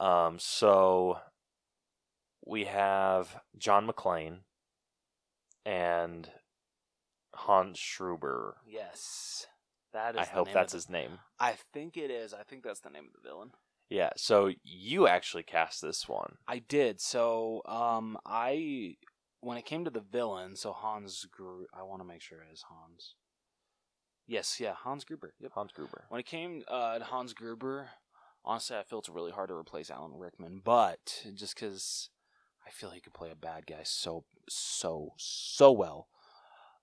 Um. So we have John McClane and Hans Schruber. Yes. That is I the hope that's of his name. I think it is. I think that's the name of the villain. Yeah. So you actually cast this one. I did. So, um, I when it came to the villain, so Hans Gru I want to make sure it is Hans. Yes, yeah, Hans Gruber. Yep. Hans Gruber. When it came uh, to Hans Gruber, honestly, I feel it's really hard to replace Alan Rickman, but just because I feel he could play a bad guy so so so well.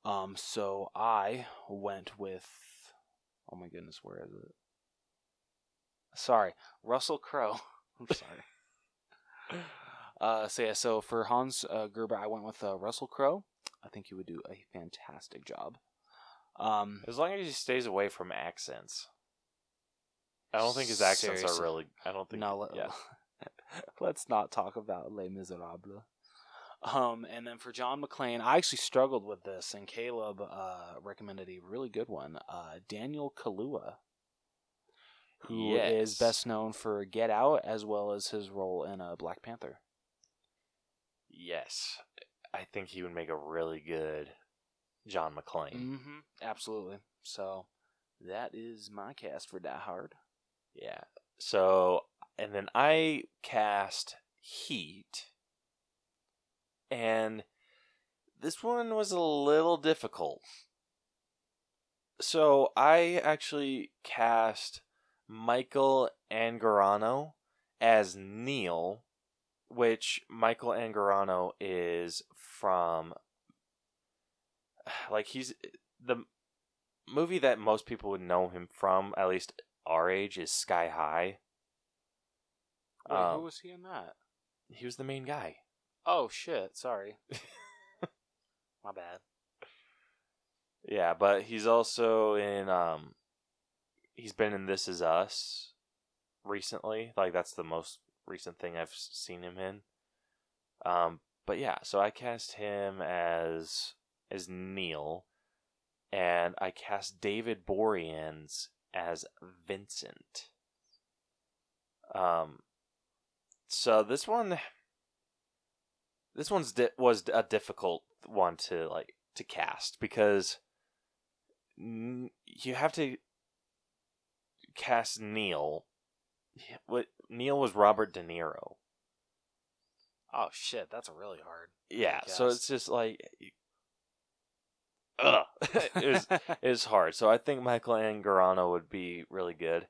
Um, so I went with. Oh my goodness, where is it? Sorry, Russell Crowe. I'm sorry. Uh, so yeah, so for Hans uh, Gruber, I went with uh, Russell Crowe. I think he would do a fantastic job. Um, As long as he stays away from accents. I don't think his accents Seriously. are really. I don't think. no, let, yeah. let's not talk about Les Miserables. Um, and then for John McClane, I actually struggled with this, and Caleb uh, recommended a really good one. Uh, Daniel Kaluuya, who is Yes. best known for Get Out as well as his role in uh, Black Panther. Yes, I think he would make a really good John McClane. Mm-hmm. Absolutely. So that is my cast for Die Hard. Yeah. So, and then I cast Heat, and this one was a little difficult. So I actually cast Michael Angarano as Neil, which Michael Angarano is from like he's the movie that most people would know him from, at least our age, is Sky High. Wait, Um, who was he in that? He was the main guy. Oh shit! Sorry. my bad. Yeah, but he's also in um he's been in This Is Us recently. Like that's the most recent thing I've seen him in. Um but yeah, so I cast him as as Neil and I cast David Boreanaz as Vincent. Um so this one this one's di- was a difficult one to like to cast because n- you have to cast Neil. What Neil was Robert De Niro. Oh shit! That's really hard. Yeah, so it's just like, ugh, it was it was hard. So I think Michael Angarano would be really good,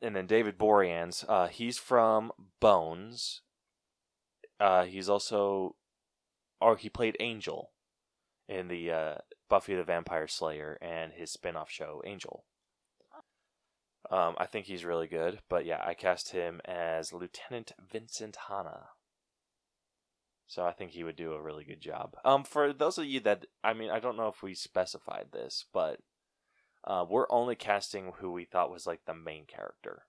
and then David Boreanaz. Uh, he's from Bones. Uh, he's also, or he played Angel in the uh, Buffy the Vampire Slayer and his spin-off show Angel. Um, I think he's really good, but yeah, I cast him as Lieutenant Vincent Hanna. So I think he would do a really good job. Um, for those of you that, I mean, I don't know if we specified this, but uh, we're only casting who we thought was like the main character.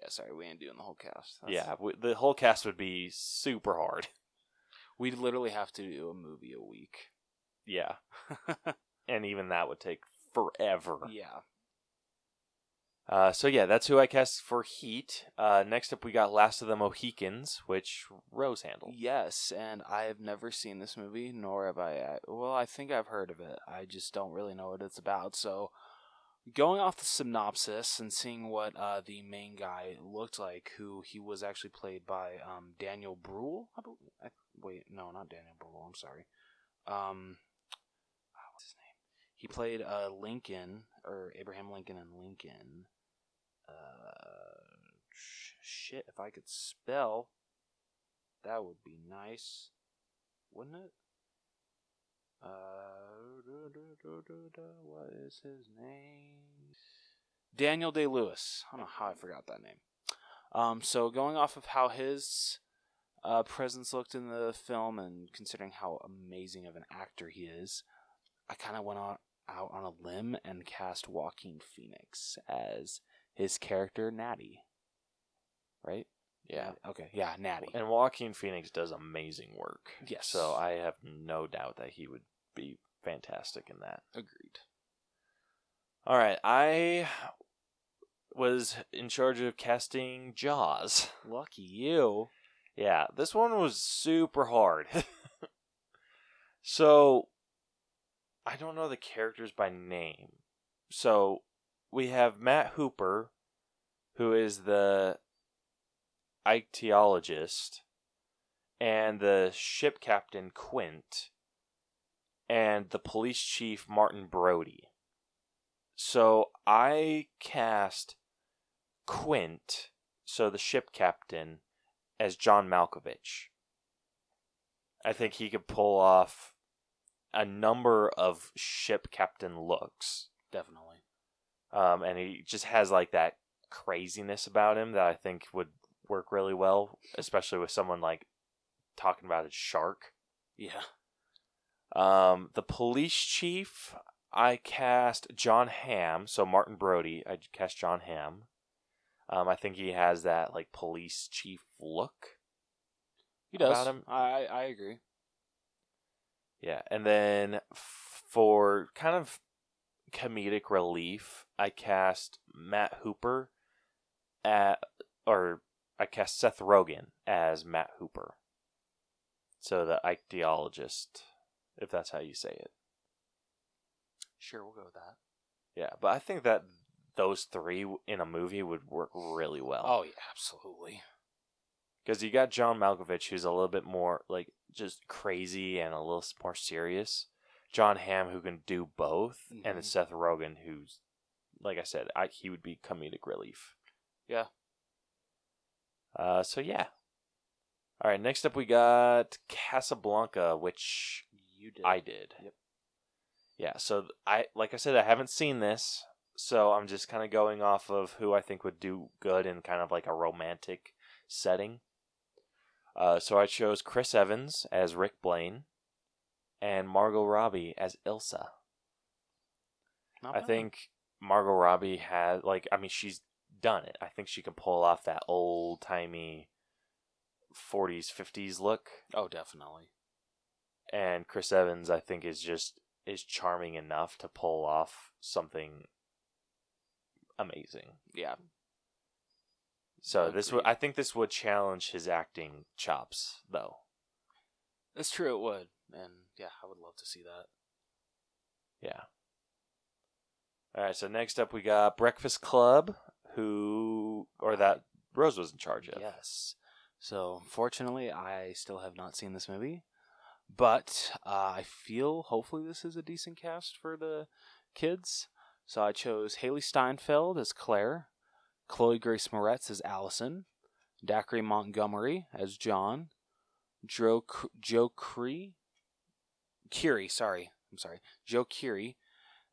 Yeah, sorry, we ain't doing the whole cast. That's- Yeah, we, the whole cast would be super hard. we'd literally have to do a movie a week. Yeah, and even that would take forever. Yeah. Uh, so yeah, that's who I cast for Heat. Uh, next up, we got Last of the Mohicans, which Rose handled. Yes, and I have never seen this movie, nor have I. I- Well, I think I've heard of it. I just don't really know what it's about. So, going off the synopsis and seeing what uh, the main guy looked like, who he was actually played by um, Daniel Bruhl. I believe. I, wait, no, not Daniel Bruhl. I'm sorry. Um, ah, what's his name? He played uh, Lincoln or Abraham Lincoln and Lincoln. Uh, sh- shit, if I could spell, that would be nice, wouldn't it? What is his name? Daniel Day Lewis. I don't know how I forgot that name. Um, so going off of how his uh, presence looked in the film, and considering how amazing of an actor he is, I kind of went on, out on a limb and cast Joaquin Phoenix as his character Natty. Right? Yeah. Okay. Yeah, Natty. And Joaquin Phoenix does amazing work. Yes. So I have no doubt that he would be fantastic in that. Agreed. All right, I was in charge of casting Jaws. Lucky you. Yeah, this one was super hard. so, I don't know the characters by name. So, we have Matt Hooper, who is the ichthyologist, and the ship captain Quint, and the police chief Martin Brody. So, I cast Quint, so the ship captain, as John Malkovich. I think he could pull off a number of ship captain looks. Definitely. Um, and he just has like that craziness about him that I think would work really well, especially with someone like talking about a shark. Yeah. Um, the police chief, I cast John Hamm, so Martin Brody. I cast John Hamm. Um, I think he has that like police chief look. He does. I I agree. Yeah, and then for kind of comedic relief, I cast Matt Hooper at, or I cast Seth Rogen as Matt Hooper. So the ichthyologist, if that's how you say it. Sure, we'll go with that. Yeah, but I think that those three in a movie would work really well. Oh yeah, absolutely. Because you got John Malkovich, who's a little bit more like just crazy and a little more serious. John Hamm, who can do both, and then. Seth Rogen, who's, like I said, I, he would be comedic relief. Yeah. Uh, so yeah. All right. Next up, we got Casablanca, which You did. I did. Yep. Yeah. So I, like I said, I haven't seen this, so I'm just kind of going off of who I think would do good in kind of like a romantic setting. Uh, so I chose Chris Evans as Rick Blaine, and Margot Robbie as Ilsa. Not I bad. think Margot Robbie had like I mean she's done it. I think she can pull off that old timey 40s 50s look Oh, definitely. And Chris Evans I think is just is charming enough to pull off something amazing. Yeah. So this would I think this would challenge his acting chops though. That's true. It would, and yeah, I would love to see that. Yeah. All right, so next up we got Breakfast Club who or that Rose was in charge of. Yes. So, fortunately, I still have not seen this movie, but uh, I feel hopefully this is a decent cast for the kids. So I chose Hailee Steinfeld as Claire, Chloe Grace Moretz as Allison, Dacre Montgomery as John, Joe Joe Cree, Keery, sorry, I'm sorry, Joe Keery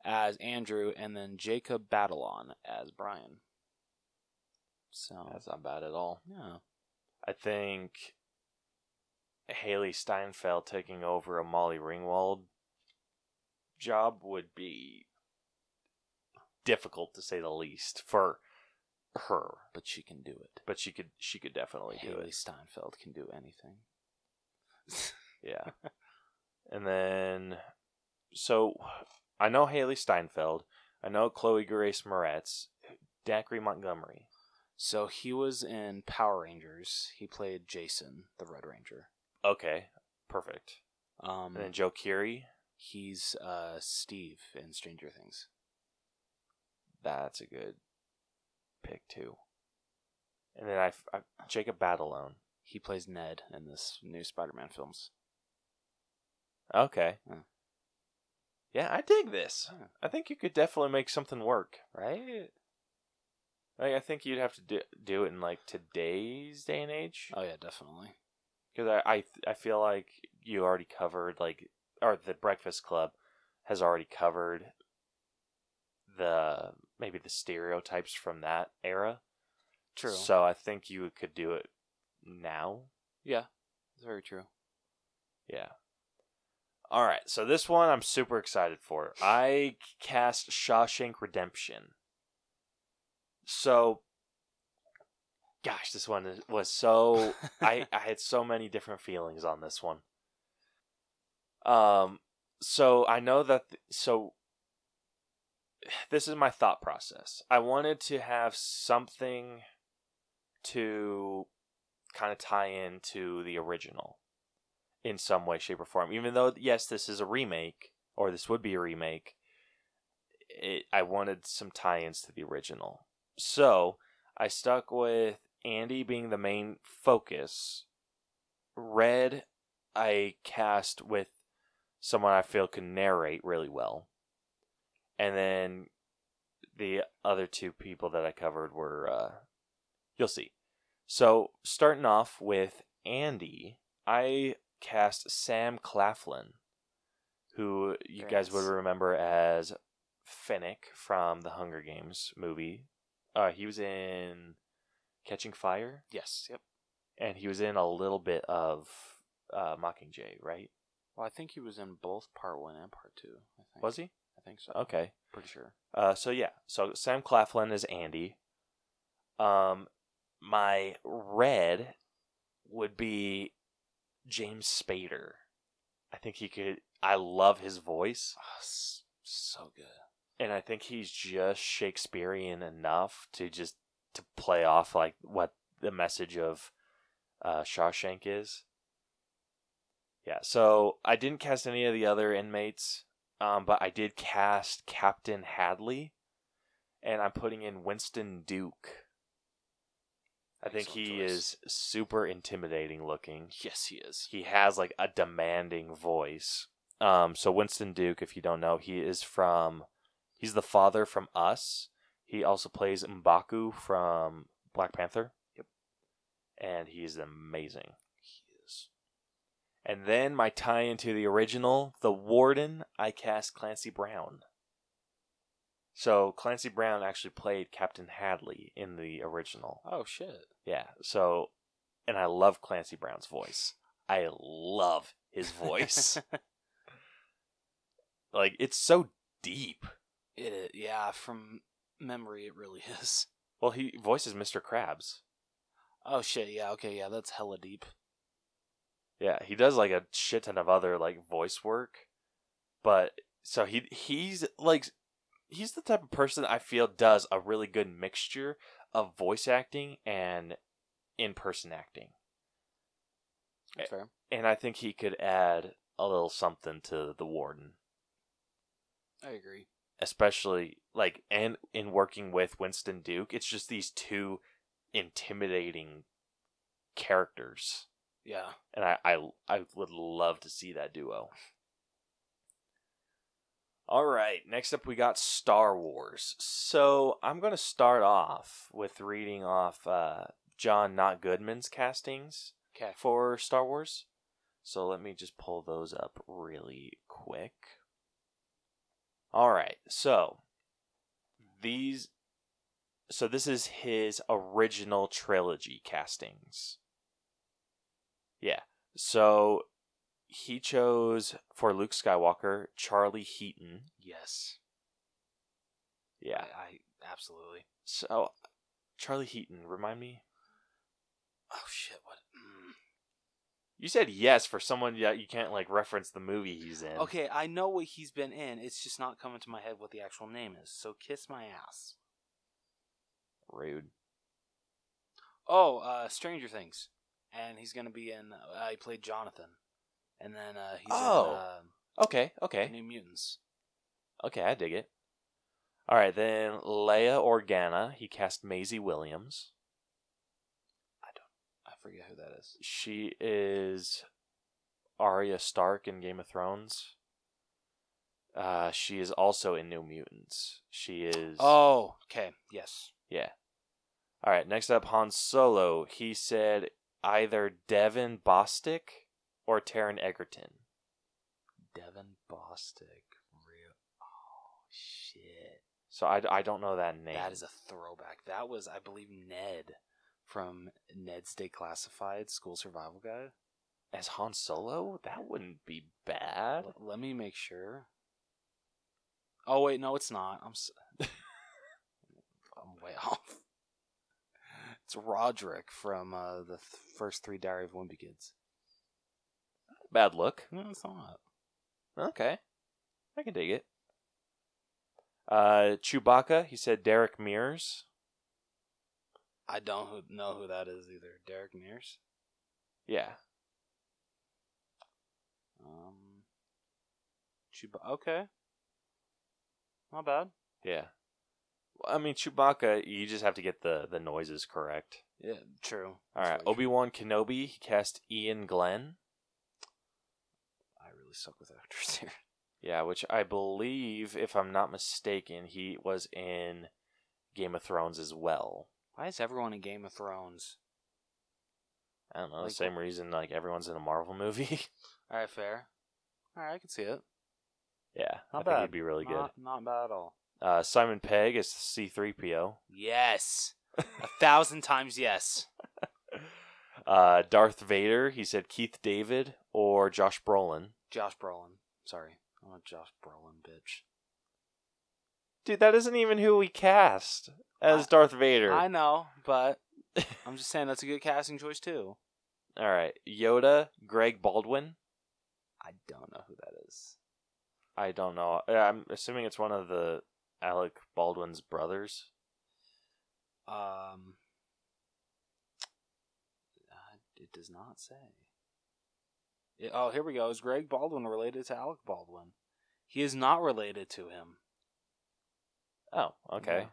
as Andrew, and then Jacob Batalon as Brian. So That's not bad at all. yeah. I think Hailee Steinfeld taking over a Molly Ringwald job would be difficult to say the least for her, but she can do it. but she could she could definitely do it. Hailee it. Steinfeld can do anything. Yeah. and then so I know Hailee Steinfeld. I know Chloe Grace Moretz. Dacre Montgomery. So he was in Power Rangers. He played Jason, the Red Ranger. Okay, perfect. Um, And then Joe Keery. he's uh, Steve in Stranger Things. That's a good pick too. And then I, I Jacob Batalon. He plays Ned in this new Spider-Man films. Okay. Yeah, I dig this. I think you could definitely make something work. Right? Like, I think you'd have to do, do it in like today's day and age Oh yeah, definitely. Because I, I I feel like you already covered like or the Breakfast Club has already covered the maybe the stereotypes from that era. True. So I think you could do it now. yeah, it's very true. Yeah. All right, so this one I'm super excited for. I cast Shawshank Redemption. So, gosh, this one is- was so I I had so many different feelings on this one. Um, so I know that so this is my thought process. I wanted to have something to kind of tie into the original in some way, shape, or form. Even though, yes, this is a remake, or this would be a remake, it, I wanted some tie ins to the original. So I stuck with Andy being the main focus. Red, I cast with someone I feel can narrate really well. And then the other two people that I covered were, uh, you'll see. So starting off with Andy, I cast Sam Claflin, who you guys would remember as Finnick from the Hunger Games movie. Uh, he was in Catching Fire, Yes. Yep. and he was in a little bit of uh, Mockingjay, right? Well, I think he was in both part one and part two. I think. Was he? I think so. Okay. Pretty sure. Uh, so yeah, so Sam Claflin is Andy. Um, my red would be James Spader. I think he could. I love his voice, Oh, so good. and I think he's just Shakespearean enough to just to play off like what the message of uh, Shawshank is. Yeah, so I didn't cast any of the other inmates, um, but I did cast Captain Hadley, and I'm putting in Winston Duke. I think Excellent he choice. is super intimidating looking. Yes, he is. He has like a demanding voice. Um, so Winston Duke, if you don't know, he is from, he's the father from Us. He also plays Mbaku from Black Panther. Yep. And he's amazing. He is. And then my tie into the original, the Warden, I cast Clancy Brown. So Clancy Brown actually played Captain Hadley in the original. Oh shit. Yeah. So, and I love Clancy Brown's voice. I love his voice. like it's so deep. It is, yeah, from memory, it really is. Well, he voices Mr. Krabs. Oh shit. Yeah. Okay. Yeah, that's hella deep. Yeah, he does like a shit ton of other like voice work, but so he he's like he's the type of person I feel does a really good mixture of voice acting and in person acting, That's fair. and I think he could add a little something to the warden, I agree. Especially like and in working with Winston Duke. It's just these two intimidating characters. Yeah. and I, I I would love to see that duo. All right, next up we got Star Wars. So I'm going to start off with reading off uh, John Not Goodman's castings Okay. for Star Wars. So let me just pull those up really quick. All right, so these, so this is his original trilogy castings. Yeah. So he chose for Luke Skywalker Charlie Heaton. Yes. Yeah. I, I absolutely. So Charlie Heaton, remind me. Oh shit. What? You said yes for someone that you can't like reference the movie he's in. Okay, I know what he's been in. It's just not coming to my head what the actual name is. So kiss my ass. Rude. Oh, uh, Stranger Things, and he's gonna be in. Uh, he played Jonathan, and then uh, he's Oh. in uh, Okay, okay. New Mutants. Okay, I dig it. All right, then Leia Organa, he cast Maisie Williams. Forget who that is. She is Arya Stark in Game of Thrones. Uh, she is also in New Mutants. She is. Oh, okay. Yes. yeah. All right, next up, Han Solo. He said either Devon Bostick or Taron Egerton. Devon Bostick. Real. Oh shit. So I, I don't know that name. That is a throwback. That was, I believe, Ned from Ned's Declassified School Survival Guide. as Han Solo. That wouldn't be bad. L- let me make sure. Oh wait, no, it's not. I'm. S- I'm way off. It's Roderick from uh, the th- first three Diary of Wimpy Kids. Bad look. No, it's not. Okay. I can dig it. Uh, Chewbacca, he said Derek Mears. I don't know who that is either. Derek Mears. Yeah. Um. Chuba. Okay. Not bad. Yeah. Well, I mean, Chewbacca, you just have to get the, the noises correct. Yeah, true. All right. Obi Wan Kenobi, he cast Iain Glen. I really suck with actors here. Yeah, which I believe, if I'm not mistaken, he was in Game of Thrones as well. Why is everyone in Game of Thrones? I don't know, Like- the same reason like everyone's in a Marvel movie. All right, fair. All right, I can see it. yeah, Not I think bad. he'd be really good. Not, not bad at all. Uh, Simon Pegg is C3PO. Yes, a thousand times yes. Uh, Darth Vader, he said Keith David or Josh Brolin. Josh Brolin. Sorry, I'm a Josh Brolin bitch. Dude, that isn't even who we cast as I- Darth Vader. I know, but I'm just saying that's a good casting choice too. All right, Yoda, Greg Baldwin. I don't know who that is. I don't know. I'm assuming it's one of the Alec Baldwin's brothers. Um, uh, it does not say. It- oh, here we go. Is Greg Baldwin related to Alec Baldwin? He is not related to him. Oh, okay. Yeah.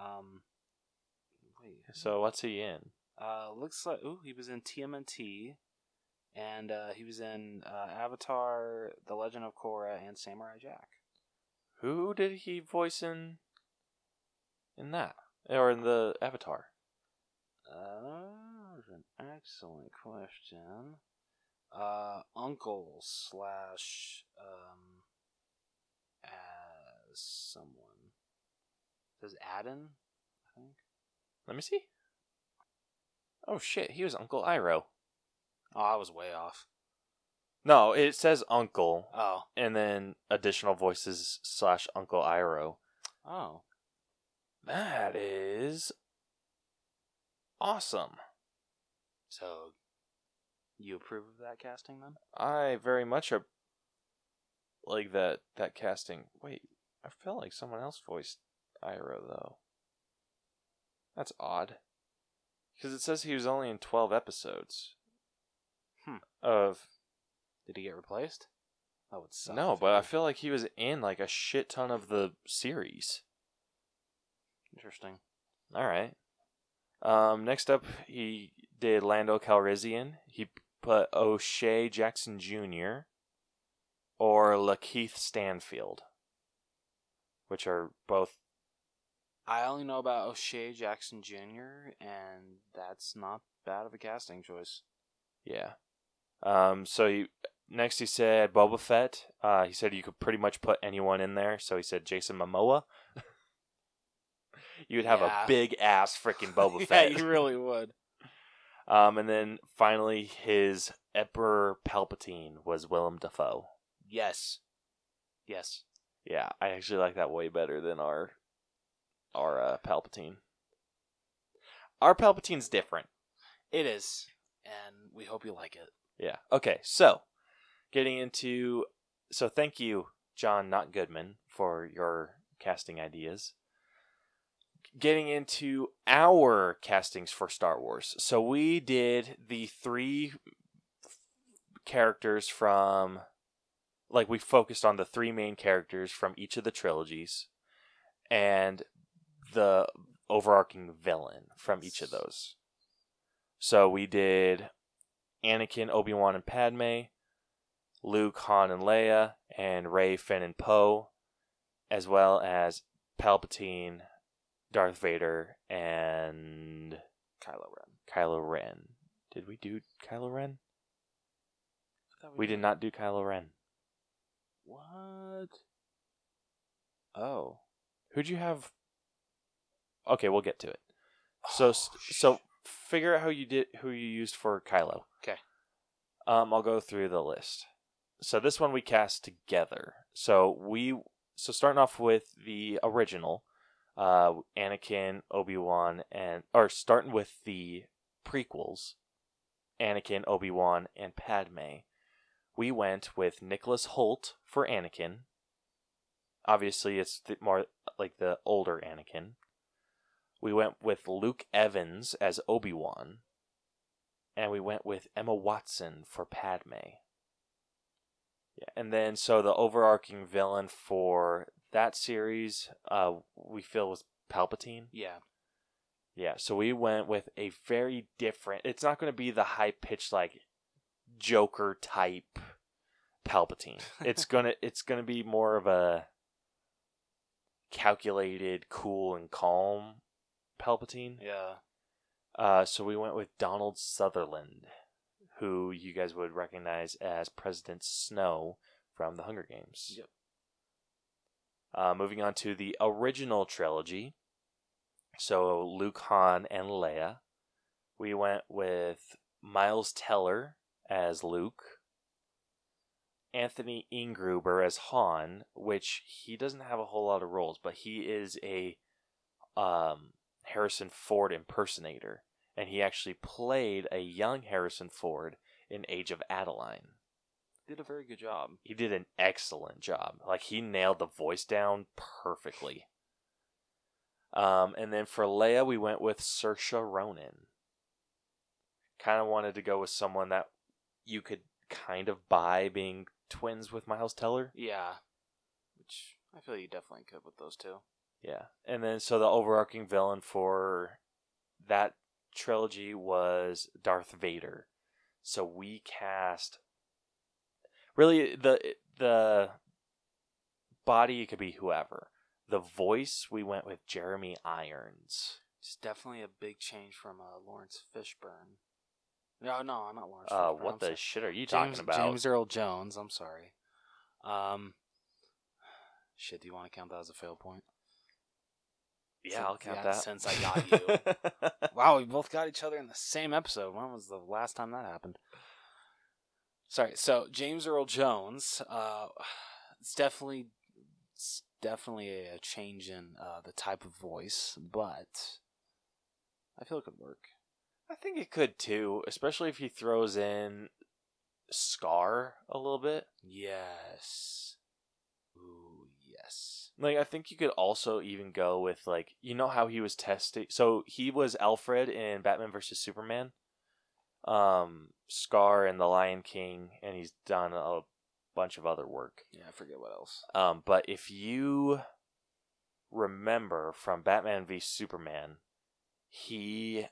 Um, wait. So what's he in? Uh, looks like ooh, he was in TMNT, and uh, he was in uh, Avatar: The Legend of Korra and Samurai Jack. Who did he voice in? In that or in the Avatar? Uh, an excellent question. Uh, uncle slash um, as someone says Adam, I think. Let me see. Oh shit, he was Uncle Iroh. Oh, I was way off. No, it says Uncle, Oh, and then additional voices slash Uncle Iroh. oh, That is awesome. so you approve of that casting then? I very much like that that casting. Wait, I felt like someone else voiced Iroh though. That's odd. Because it says he was only in twelve episodes. Hmm. Of Did he get replaced? That would suck. no, but I feel like he was in like a shit ton of the series. interesting. All right. Um, next up, he did Lando Calrissian. He put O'Shea Jackson Jr. or Lakeith Stanfield, which are both. I only know about O'Shea Jackson Jr., and that's not bad of a casting choice. Yeah. Um. So he next he said Boba Fett. Uh, he said you could pretty much put anyone in there. So he said Jason Momoa. you would have Yeah. a big ass freaking Boba Fett. yeah, Fett. you really would. Um, and then finally, his Emperor Palpatine was Willem Dafoe. Yes. Yes. Yeah, I actually like that way better than our our uh, Palpatine. Our Palpatine's different. It is. And we hope you like it. Yeah. Okay. So, getting into so thank you, John, not Goodman, for your casting ideas. Getting into our castings for Star Wars. So we did the three characters from like we focused on the three main characters from each of the trilogies and the overarching villain from each of those. So we did Anakin, Obi Wan, and Padme, Luke, Han, and Leia, and Rey, Finn, and Poe, as well as Palpatine, Darth Vader, and Kylo Ren. Kylo Ren. Did we do Kylo Ren? Thought We did not do Kylo Ren. What? Oh. Who'd you have? Okay, we'll get to it. So, Oh, so figure out how you did who you used for Kylo. Okay. Um, I'll go through the list. So this one we cast together. So we so starting off with the original, uh, Anakin, Obi Wan, and or starting with the prequels, Anakin, Obi Wan, and Padme. We went with Nicholas Hoult for Anakin. Obviously, it's the more like the older Anakin. We went with Luke Evans as Obi Wan, and we went with Emma Watson for Padme. Yeah, and then so the overarching villain for that series, uh, we feel was Palpatine. Yeah. Yeah, so we went with a very different. It's not going to be the high pitched like Joker type Palpatine. It's gonna it's gonna be more of a calculated, cool, and calm Palpatine. Yeah. Uh, so we went with Donald Sutherland, who you guys would recognize as President Snow from the Hunger Games. Yep. Uh, moving on to the original trilogy. So Luke, Han, and Leia. We went with Miles Teller as Luke. Anthony Ingruber as Han, which he doesn't have a whole lot of roles, but he is a um, Harrison Ford impersonator, and he actually played a young Harrison Ford in Age of Adaline. Did a very good job. He did an excellent job. Like he nailed the voice down perfectly. Um, and then for Leia, we went with Saoirse Ronan. Kind of wanted to go with someone that you could kind of buy being twins with Miles Teller. Yeah. Which I feel you definitely could with those two. Yeah. And then so the overarching villain for that trilogy was Darth Vader. So we cast really the the body could be whoever. The voice we went with Jeremy Irons. It's definitely a big change from uh, Laurence Fishburne. No, no, I'm not Laurence. Uh Fishburne. what I'm the sorry. shit are you James, talking about? James Earl Jones. I'm sorry. Um, shit. Do you want to count that as a fail point? Yeah, I'll count Yeah, that. since I got you. Wow, we both got each other in the same episode. When was the last time that happened? Sorry. So James Earl Jones. Uh, it's definitely, it's definitely a change in uh, the type of voice, but I feel it could work. I think it could too, especially if he throws in Scar a little bit. Yes. Ooh, yes. Like I think you could also even go with like you know how he was testing. So he was Alfred in Batman versus Superman, um, Scar in The Lion King, and he's done a bunch of other work. Yeah, I forget what else. Um, but if you remember from Batman v Superman, he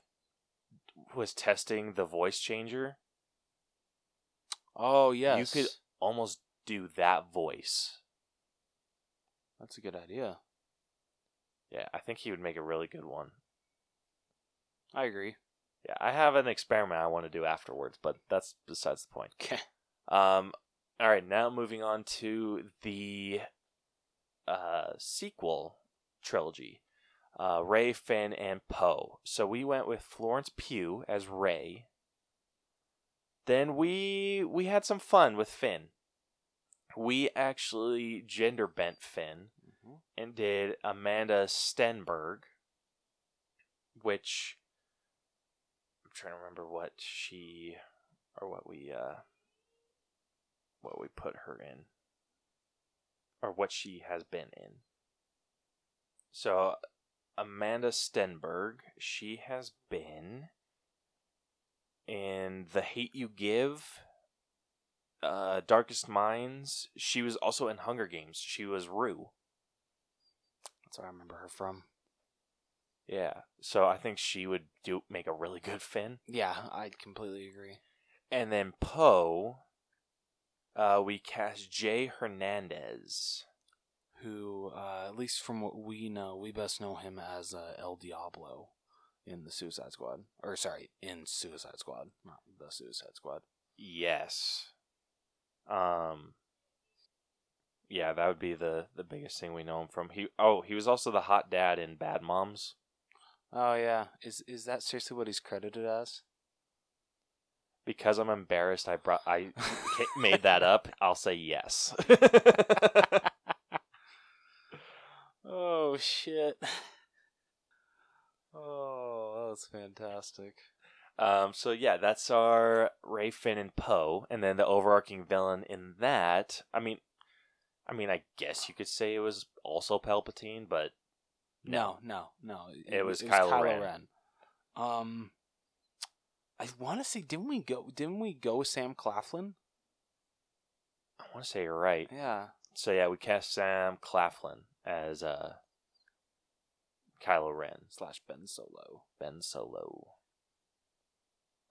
was testing the voice changer. Oh yes, You could almost do that voice. That's a good idea. Yeah, I think he would make a really good one. I agree. Yeah, I have an experiment I want to do afterwards, but that's besides the point. Okay. Um, all right, now moving on to the uh, sequel trilogy, uh, Rey, Finn, and Poe. So we went with Florence Pugh as Rey. Then we we had some fun with Finn. We actually gender bent Finn Mm-hmm. and did Amanda Stenberg, which I'm trying to remember what she or what we uh what we put her in or what she has been in. So Amanda Stenberg, she has been in The Hate You Give, uh, Darkest Minds. She was also in Hunger Games. She was Rue. That's where I remember her from. Yeah. So I think she would do make a really good Finn. Yeah, I completely agree. And then Poe, uh, we cast Jay Hernandez. Who, uh, at least from what we know, we best know him as uh, El Diablo in the Suicide Squad. Or, sorry, in Suicide Squad, not the Suicide Squad. Yes. Um. Yeah, that would be the the biggest thing we know him from. He oh he was also the hot dad in Bad Moms. Oh, yeah. Is is that seriously what he's credited as? Because I'm embarrassed, I brought I made that up. I'll say yes. oh, shit. Oh, that was fantastic. Um, so yeah, that's our Rey Finn and Poe, and then the overarching villain in that. I mean, I mean, I guess you could say it was also Palpatine, but No, no, no. It was Kylo Ren. Um, I want to say, didn't we go? Didn't we go with Sam Claflin? I want to say you're right. Yeah. So yeah, we cast Sam Claflin as uh, Kylo Ren, Slash Ben Solo. Ben Solo.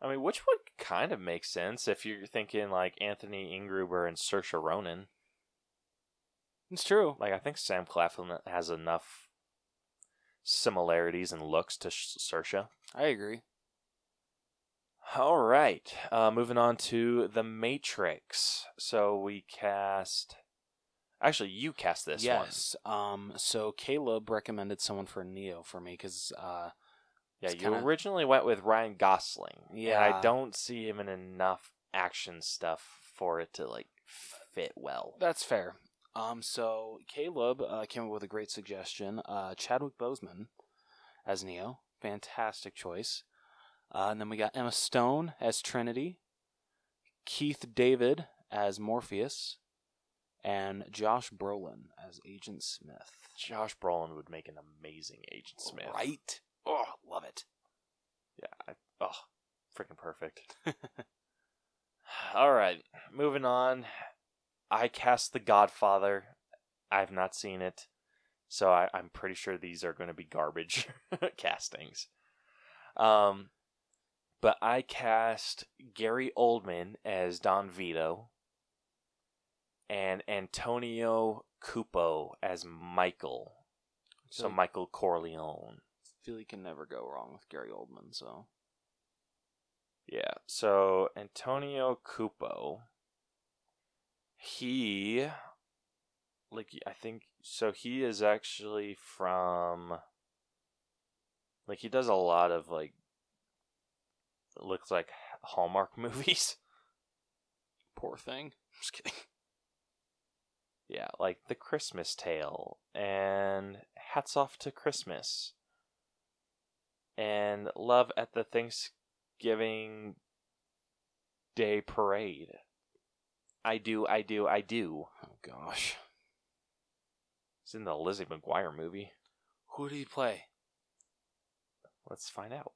I mean, which would kind of make sense if you're thinking like Anthony Ingruber and Saoirse Ronan. It's true. Like, I think Sam Claflin has enough similarities and looks to Saoirse. I agree. All right, uh, moving on to the Matrix. So we cast. Actually, you cast this one. yes. Um. So Caleb recommended someone for Neo for me because uh. Yeah, you kinda- originally went with Ryan Gosling. and I don't see him in enough action stuff for it to like fit well. that's fair. Um. So Caleb uh, came up with a great suggestion. Uh, Chadwick Boseman as Neo, fantastic choice. Uh, and then we got Emma Stone as Trinity, Keith David as Morpheus, and Josh Brolin as Agent Smith. Josh Brolin would make an amazing Agent Smith. Right? Oh, love it. Yeah. I, oh, freaking perfect. All right, moving on. I cast The Godfather. I've not seen it, so I, I'm pretty sure these are going to be garbage castings. Um, but I cast Gary Oldman as Don Vito and Antonio Cupo as Michael. So- Michael Corleone. You can never go wrong with Gary Oldman. So Yeah. So Antonio Cupo, he, like I think, so he is actually from, like he does a lot of like, looks like Hallmark movies. poor thing. Just kidding. Yeah, like The Christmas Tale and Hats Off to Christmas and Love at the Thanksgiving Day Parade. I do, I do, I do. Oh gosh, It's in the Lizzie McGuire movie. who did he play? Let's find out.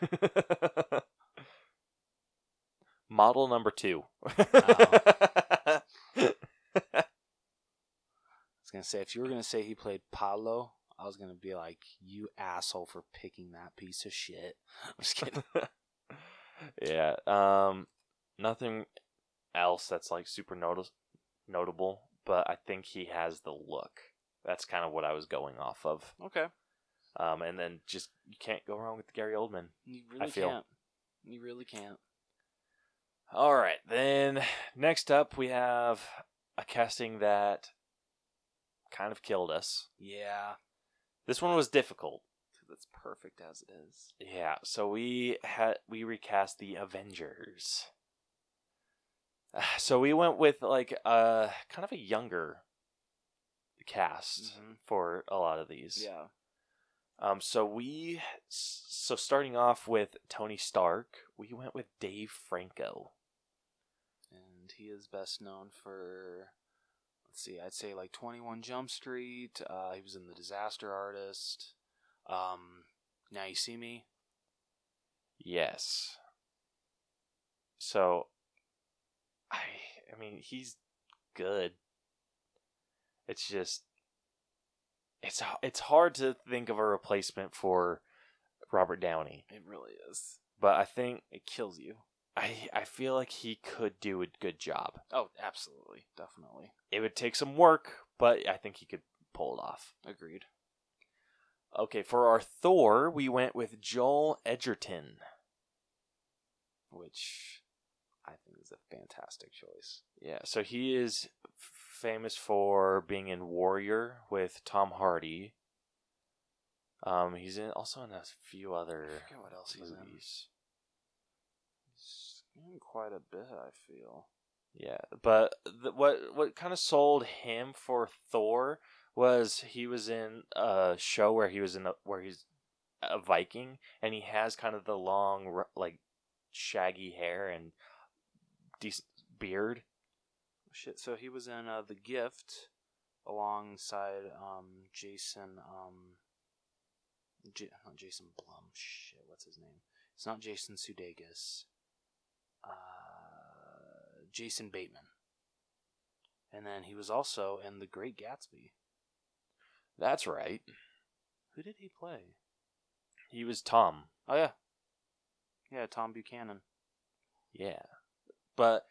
Model number two. I was gonna say if you were gonna say he played Pablo, I was gonna be like, you asshole for picking that piece of shit. I'm just kidding. yeah. Um, nothing else that's like super notice notable, but I think he has the look. That's kind of what I was going off of. okay, Um, and then just you can't go wrong with Gary Oldman. you really feel- can't. You really can't. All right, then next up we have a casting that kind of killed us. Yeah, This one was difficult. that's perfect as it is. Yeah, so we had we recast the Avengers. So we went with like a kind of a younger cast Mhm. for a lot of these. Yeah, Um, so we, so starting off with Tony Stark, we went with Dave Franco. and he is best known for let's see i'd say like 21 jump street uh, he was in the disaster artist um, now you see me Yes. So, I, I mean, he's good. It's just, it's it's hard to think of a replacement for Robert Downey, it really is but I think it kills you I I feel like he could do a good job. oh absolutely definitely It would take some work, but I think he could pull it off. agreed Okay, for our Thor, we went with Joel Edgerton. which i think is a fantastic choice Yeah, so he is famous for being in Warrior with Tom Hardy. Um, he's in also in a few other I forget what else movies. He's in quite a bit i feel Yeah, but th- what what kind of sold him for Thor was he was in a show where he was in a, where he's a Viking and he has kind of the long like shaggy hair and decent beard. Shit, so he was in uh, The Gift alongside um, Jason. Um, J- not Jason Blum. Shit, what's his name? It's not Jason Sudeikis. Uh, Jason Bateman. And then he was also in The Great Gatsby. That's right. Who did he play? He was Tom. Oh yeah, yeah, Tom Buchanan. Yeah. But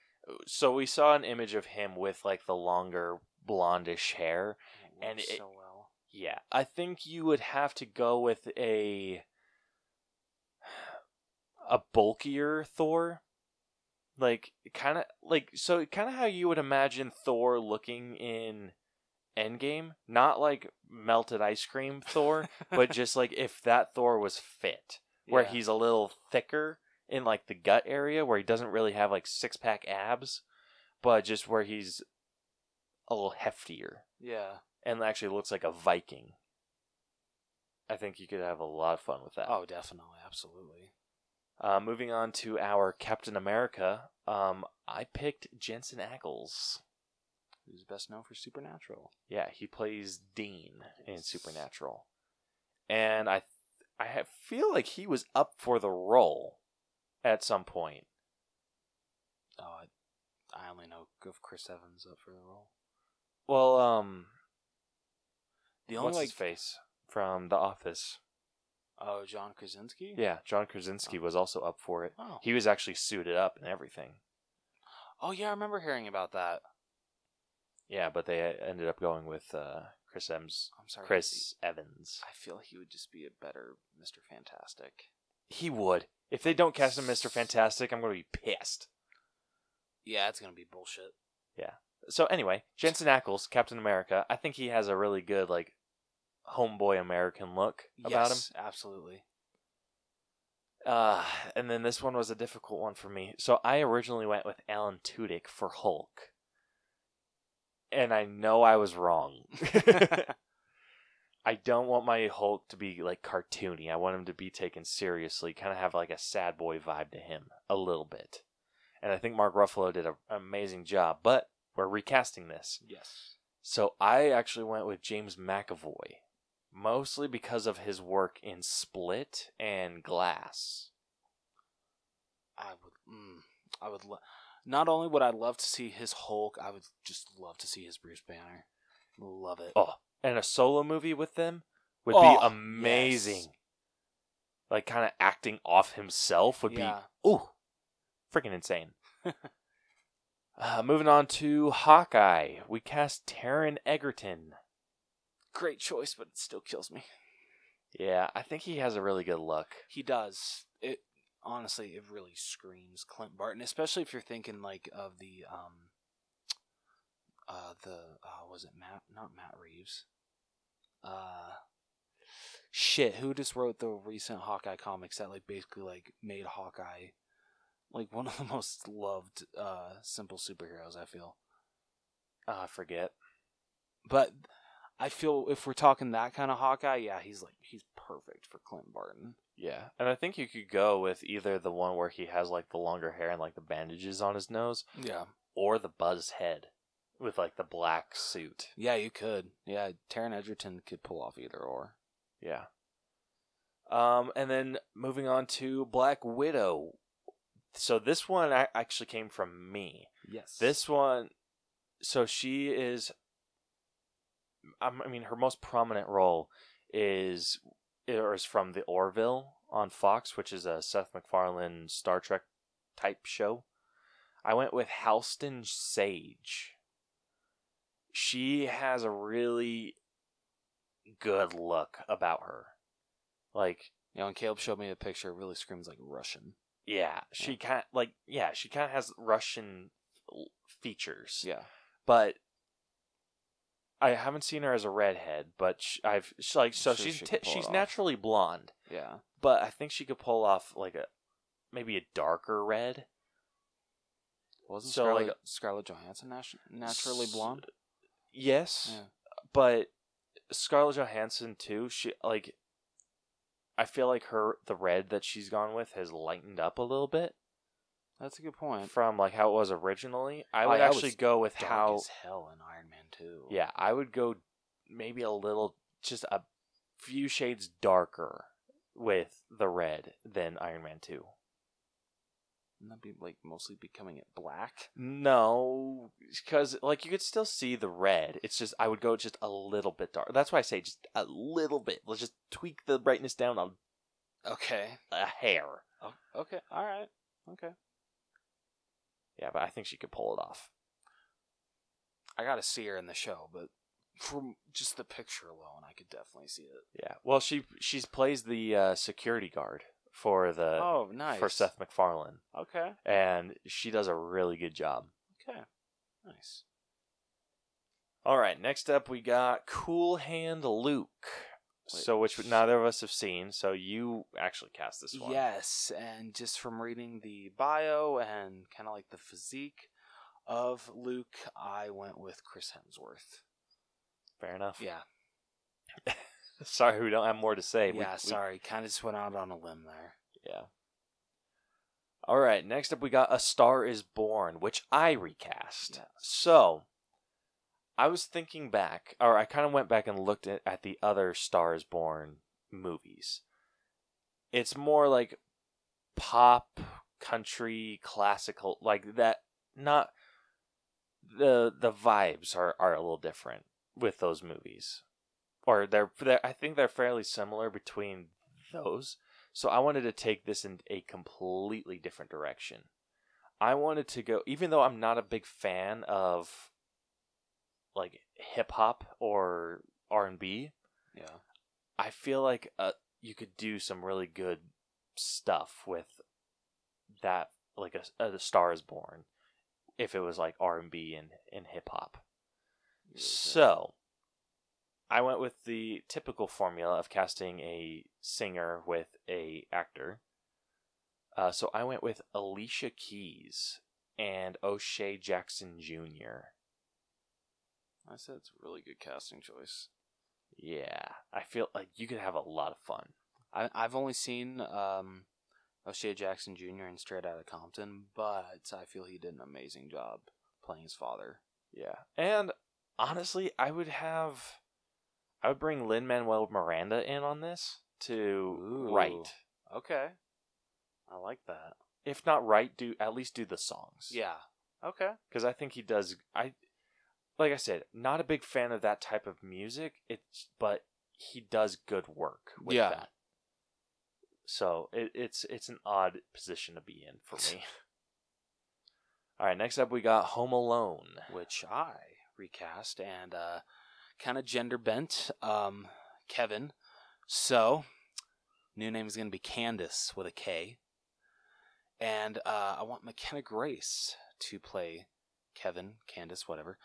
so we saw an image of him with like the longer blondish hair. It And it- so well. Yeah, I think you would have to go with a a bulkier Thor. Like kind of like so kind of how you would imagine Thor looking in Endgame, not like melted ice cream Thor, but just like if that Thor was fit, where Yeah. he's a little thicker in like the gut area where he doesn't really have like six-pack abs, but just where he's a little heftier yeah. and actually looks like a Viking. I think you could have a lot of fun with that. Oh, definitely, absolutely. Uh, moving on to our Captain America, um, I picked Jensen Ackles. Who's best known for Supernatural? Yeah, he plays Dean in Supernatural, and I, I feel like he was up for the role at some point. Oh, I, I only know if Chris Evans up for the role. Well, um, The only what's like his face from The Office? Oh John Krasinski. Yeah, John Krasinski was also up for it. Oh. He was actually suited up and everything. Oh yeah, I remember hearing about that. Yeah, but they ended up going with uh, Chris Evans. I'm sorry, Chris Evans. I feel he would just be a better Mister Fantastic. He would. If they don't cast him Mr. Fantastic, I'm going to be pissed. Yeah, it's gonna be bullshit. Yeah. So anyway, Jensen Ackles, Captain America, I think he has a really good like homeboy American look about him. yes, absolutely. Uh, and then this one was a difficult one for me. So I originally went with Alan Tudyk for Hulk. And I know I was wrong. I don't want my Hulk to be like cartoony. I want him to be taken seriously, kind of have like a sad boy vibe to him a little bit. And I think Mark Ruffalo did a, an amazing job, but we're recasting this. Yes. So I actually went with James McAvoy, mostly because of his work in Split and Glass. I would. Mm, I would. Lo- Not only would I love to see his Hulk, I would just love to see his Bruce Banner. Love it. Oh, and a solo movie with them would Oh, be amazing. yes. Like kind of acting off himself would Yeah. be ooh, freaking insane. uh, moving on to Hawkeye, we cast Taron Egerton. Great choice, but it still kills me. Yeah, I think he has a really good look. He does. It honestly, it really screams Clint Barton, especially if you're thinking like of the um, uh, the uh, was it Matt? Not Matt Reeves. Uh, shit. Who just wrote the recent Hawkeye comics that like basically like made Hawkeye like one of the most loved uh simple superheroes? I feel. Uh, I forget. But I feel if we're talking that kind of Hawkeye, yeah, he's like he's perfect for Clint Barton. Yeah, and I think you could go with either the one where he has like the longer hair and like the bandages on his nose, Yeah. or the Buzz head with like the black suit. Yeah, you could. Yeah, Taron Egerton could pull off either or. Yeah. Um, and then moving on to Black Widow. So this one actually came from me. Yes. This one, so she is. I mean, her most prominent role is or is from the Orville on Fox, which is a Seth MacFarlane Star Trek type show. I went with Halston Sage. She has a really good look about her. Like, You know, when Caleb showed me the picture, it really screams like Russian. yeah, she kind like yeah, she kind of has Russian features. Yeah. but I haven't seen her as a redhead. But sh I've sh like so Sure she's she t- could pull it she's off. naturally blonde, Yeah. but I think she could pull off like a maybe a darker red. Wasn't So, Scarlett, like- Scarlett Johansson natu- naturally blonde? Yes, Yeah. but Scarlett Johansson too. She like. I feel like her the red that she's gone with has lightened up a little bit That's a good point. from like how it was originally. I would it actually go with Dark how as hell in Iron Man 2. Yeah, I would go maybe a little, just a few shades darker with the red than Iron Man 2. Wouldn't that be like mostly becoming it black? No, because like you could still see the red. It's just I would go just a little bit dark. That's why I say just a little bit. Let's just tweak the brightness down a, Okay. a hair. Oh, okay. All right. Okay. Yeah, but I think she could pull it off. I got to see her in the show, but from just the picture alone, I could definitely see it. Yeah. Well, she she's plays the uh, security guard for the oh, nice. for Seth MacFarlane, Okay. and she does a really good job. Okay. Nice. All right, next up we got Cool Hand Luke. Wait. So which neither of us have seen, so you actually cast this one. Yes, and just from reading the bio and kind of like the physique of Luke, I went with Chris Hemsworth. Fair enough. Yeah. Sorry, we don't have more to say. Yeah, we- sorry. Kind of just went out on a limb there. yeah. All right, next up we got A Star is Born, which I recast. Yes. So, I was thinking back, or I kind of went back and looked at, at the other Stars Born movies. It's more like pop, country, classical, like that. Not the the vibes are are a little different with those movies, or they're, they're I think they're fairly similar between those. So I wanted to take this in a completely different direction. I wanted to go, even though I'm not a big fan of like hip hop or R and B. Yeah. I feel like uh, you could do some really good stuff with that, like a, a Star is Born, if it was like R and B and and hip hop. So, I went with the typical formula of casting a singer with a actor. Uh, so I went with Alicia Keys and O'Shea Jackson Jr. I said it's a really good casting choice. Yeah, I feel like you could have a lot of fun. I, I've only seen um, O'Shea Jackson Jr. in Straight Outta Compton, but I feel he did an amazing job playing his father. Yeah, and honestly, I would have, I would bring Lin Manuel Miranda in on this to Ooh. write. Okay. I like that. If not write, do at least do the songs. Yeah. Okay. because I think he does. I like I said, not a big fan of that type of music. It's but he does good work with Yeah. that. So it, it's it's an odd position to be in for me. All right, next up we got Home Alone. Which I recast and uh, kind of gender bent. Um, Kevin. So, new name is going to be Candace with a K. And uh, I want McKenna Grace to play Kevin, Candace, whatever.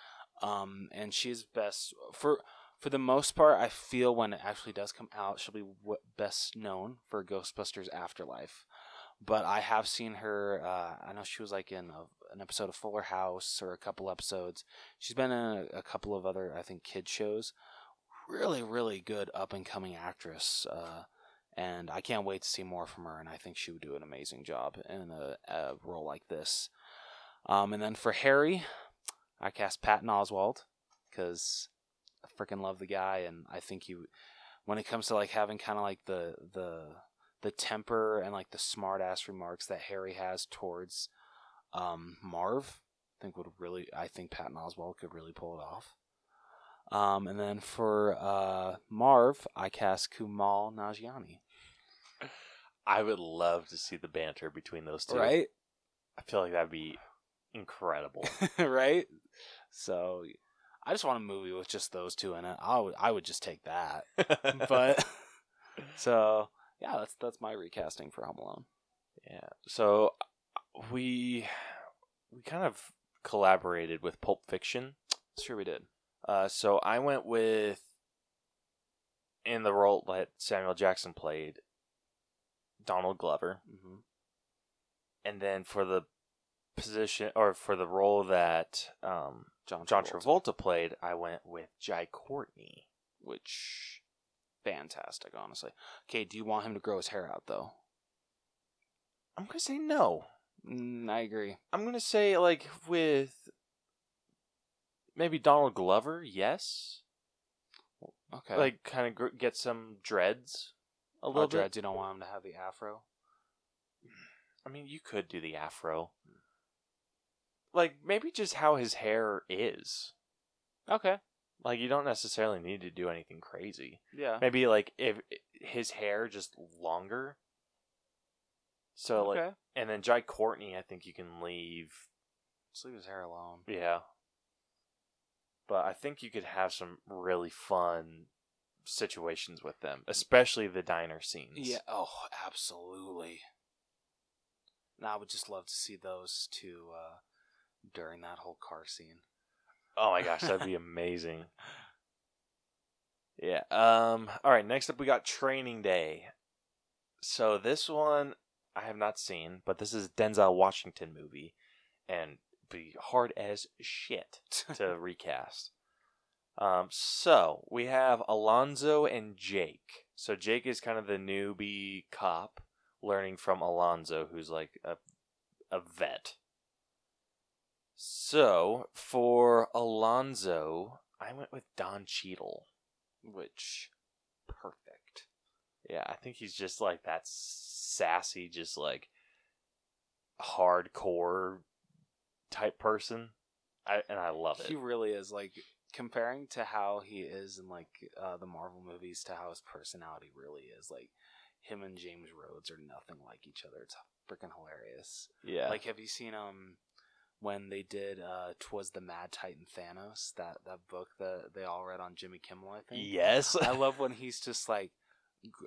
Um, and she's best for for the most part. I feel when it actually does come out, she'll be w- best known for Ghostbusters Afterlife. But I have seen her. Uh, I know she was like in a, an episode of Fuller House or a couple episodes. She's been in a, a couple of other, I think, kid shows. really, really good up and coming actress. Uh, and I can't wait to see more from her. And I think she would do an amazing job in a, a role like this. Um, and then for Harry, I cast Patton Oswalt because I freaking love the guy, and I think he, when it comes to like having kind of like the the the temper and like the smart ass remarks that Harry has towards um, Marv, I think would really, I think Patton Oswalt could really pull it off. Um, and then for uh, Marv, I cast Kumail Nanjiani. I would love to see the banter between those two. Right? I feel like that'd be incredible. right? So I just want a movie with just those two in it. I would I would just take that. But so yeah, that's that's my recasting for Home Alone. yeah. So we we kind of collaborated with Pulp Fiction. Sure, we did. Uh, so I went with in the role that Samuel Jackson played Donald Glover, hmm and then for the position or for the role that um, John John Travolta, Travolta played, I went with Jai Courtney. which fantastic, honestly. Okay, do you want him to grow his hair out though? I'm gonna say no. Mm, I agree. I'm gonna say like with maybe Donald Glover, yes. Okay, Like kind of gr- get some dreads a little bit. dreads. You don't want him to have the afro. I mean, you could do the afro. Like maybe just how his hair is. Okay, Like you don't necessarily need to do anything crazy. yeah. Maybe like if his hair just longer. So like okay, and then Jai Courtney, I think you can leave just leave his hair alone. Yeah. But I think you could have some really fun situations with them, especially the diner scenes. Yeah. Oh, absolutely. And I would just love to see those two uh, during that whole car scene. Oh my gosh, that'd be amazing. Yeah. Um all right, next up we got Training Day. So this one I have not seen, but this is Denzel Washington movie and be hard as shit to recast. Um, so we have Alonzo and Jake. So Jake is kind of the newbie cop learning from Alonzo, who's like a a vet. So for Alonzo, I went with Don Cheadle. Which, perfect. Yeah, I think he's just like that sassy, just like hardcore type person. I and I love it. He really is like comparing to how he is in like uh, the Marvel movies to how his personality really is. Like him and James Rhodes are nothing like each other. It's freaking hilarious. yeah. Like, have you seen um when they did uh "Twas the Mad Titan Thanos" that that book that they all read on Jimmy Kimmel? I think. yes. I love when he's just like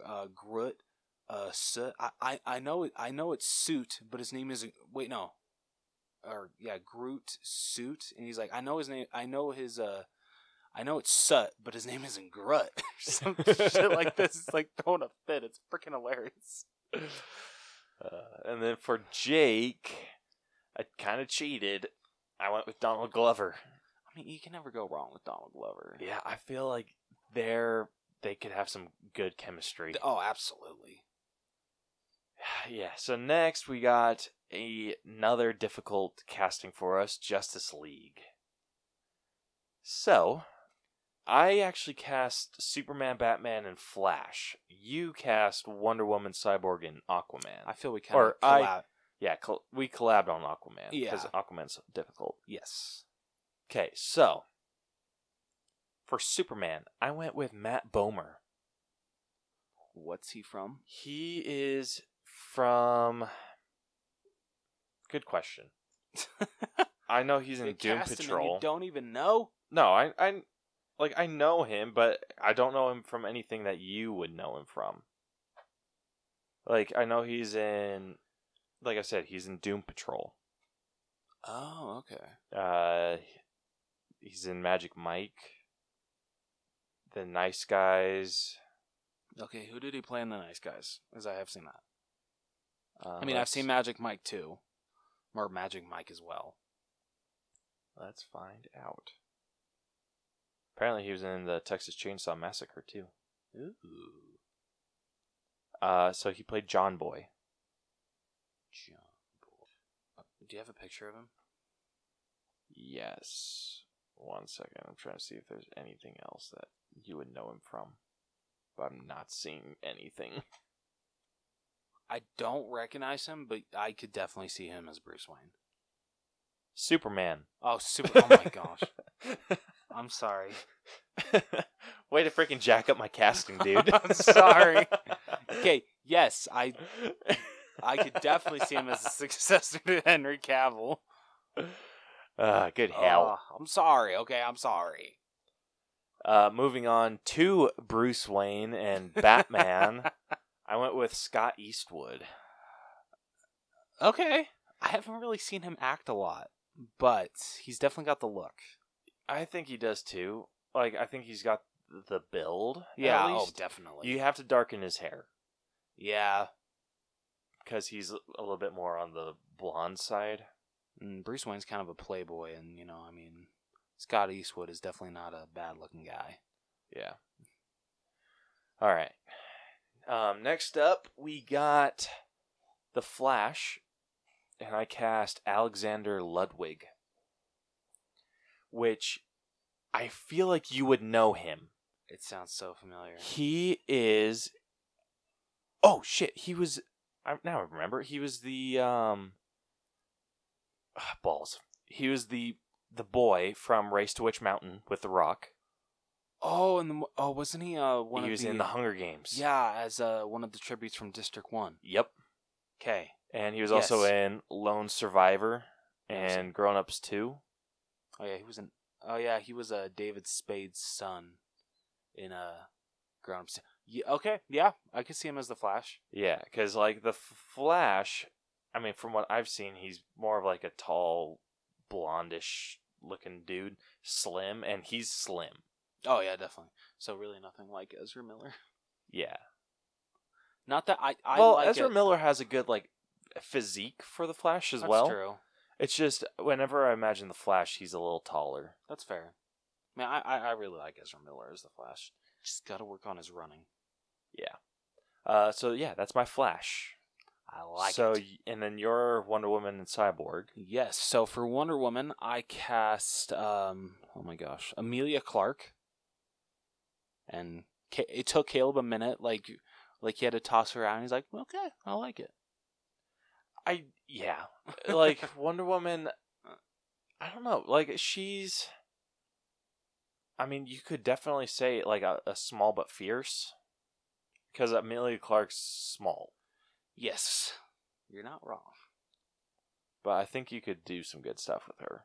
uh, Groot. Uh, Soot. I, I I know it. I know it's Suit, but his name isn't. Wait, no. Or yeah, Groot Suit, and he's like, I know his name. I know his. Uh, I know it's Sut, but his name isn't Grut. Some shit like this. It's like throwing a fit. It's freaking hilarious. Uh, and then for Jake, I kind of cheated. I went with Donald Glover. I mean, you can never go wrong with Donald Glover. Yeah, I feel like they're they could have some good chemistry. Oh, absolutely. Yeah. So next we got a, another difficult casting for us, Justice League. So, I actually cast Superman, Batman, and Flash. You cast Wonder Woman, Cyborg, and Aquaman. I feel we kind Or of I- collab. Yeah, col- we collabed on Aquaman Yeah. because Aquaman's difficult. Yes. Okay, so for Superman, I went with Matt Bomer. What's he from? He is from. Good question. I know he's in Doom cast him and Patrol. You don't even know. No, I, I, like I know him, but I don't know him from anything that you would know him from. Like I know he's in, like I said, he's in Doom Patrol. Oh, okay. Uh, he's in Magic Mike. The Nice Guys. Okay, who did he play in The Nice Guys? Because I have seen that. Uh, I mean, I've seen Magic Mike too, or Magic Mike as well. Let's find out. Apparently, he was in the Texas Chainsaw Massacre too. Ooh. Uh, so he played John Boy. John Boy. Do you have a picture of him? Yes. One second. I'm trying to see if there's anything else that you would know him from. But I'm not seeing anything. I don't recognize him, but I could definitely see him as Bruce Wayne. Superman. Oh, super! Oh my gosh! I'm sorry. Way to freaking jack up my casting, dude. I'm sorry. Okay, yes, I I could definitely see him as a successor to Henry Cavill. Ah, good hell. Oh, I'm sorry. Okay, I'm sorry. Uh, moving on to Bruce Wayne and Batman, I went with Scott Eastwood. Okay, I haven't really seen him act a lot, but he's definitely got the look. I think he does too. Like, I think he's got the build. Yeah, oh, definitely. You have to darken his hair yeah, because he's a little bit more on the blonde side. and Bruce Wayne's kind of a playboy, and you know, I mean, Scott Eastwood is definitely not a bad-looking guy. Yeah. All right. Um, next up, we got the Flash, and I cast Alexander Ludwig, which I feel like you would know him. It sounds so familiar. He is. Oh shit! He was. I now I remember. He was the um. ah, balls. He was the the boy from Race to Witch Mountain with the Rock. Oh, and the, oh, wasn't he uh one he of was the in the Hunger Games. Yeah, as uh one of the tributes from District One. Yep. Okay. And he was also in Lone Survivor and Grown Ups 2. Oh yeah, he was in. Oh yeah, he was uh David Spade's son in uh Grown Ups. Yeah. Okay. Yeah, I could see him as the Flash. Yeah, because, like, the F- Flash, I mean, from what I've seen, he's more of like a tall, blondish looking dude, slim, and he's slim. Oh yeah, definitely. So really nothing like Ezra Miller. Yeah. Not that I. I well, like Ezra it. Miller has a good, like, physique for the Flash as That's well. true. It's just, whenever I imagine the Flash, he's a little taller. That's fair. Man, I, I I really like Ezra Miller as the Flash. Just got to work on his running. Yeah. Uh, so, yeah, that's my Flash. I like so, it. y- and then you're Wonder Woman and Cyborg. Yes. So for Wonder Woman, I cast um oh my gosh, Emilia Clarke. And it took Caleb a minute, like like he had to toss her around. He's like, okay, I like it. I yeah, like Wonder Woman. I don't know. Like she's. I mean, you could definitely say like a, a small but fierce, because Emilia Clarke's small, Yes, you're not wrong. but I think you could do some good stuff with her.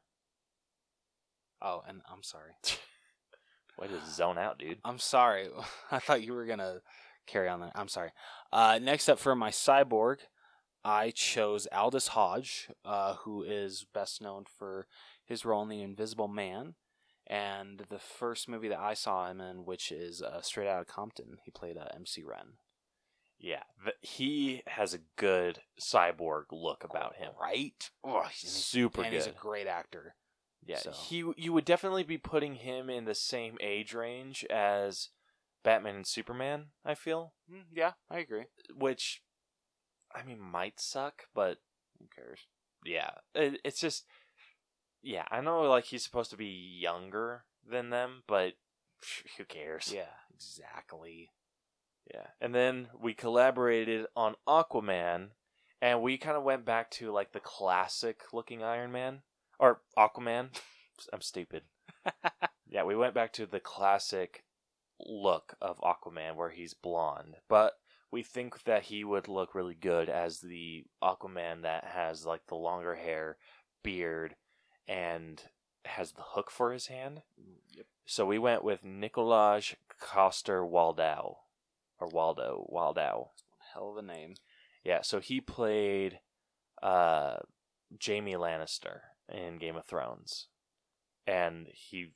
Oh, and I'm sorry. Way to zone out, dude. I'm sorry. I thought you were gonna carry on that. I'm sorry. Uh, next up for my cyborg, I chose Aldis Hodge, uh, who is best known for his role in The Invisible Man, and the first movie that I saw him in, which is uh, Straight Outta Compton. He played uh, MC Ren. Yeah, th- he has a good cyborg look about him. right? Oh, he's Super and he's a great actor. Yeah, So- he you would definitely be putting him in the same age range as Batman and Superman. I feel. Mm, yeah, I agree. which I mean might suck, but who cares? Yeah, it, it's just yeah. I know like he's supposed to be younger than them, but who cares? Yeah, exactly. yeah. And then we collaborated on Aquaman, and we kind of went back to like the classic looking Iron Man or Aquaman. I'm stupid. yeah, we went back to the classic look of Aquaman where he's blonde, but we think that he would look really good as the Aquaman that has like the longer hair, beard, and has the hook for his hand. Yep. So we went with Nikolaj Coster Waldau, or Waldo Waldau. Hell of a name. Yeah, so he played uh, Jaime Lannister in Game of Thrones, and he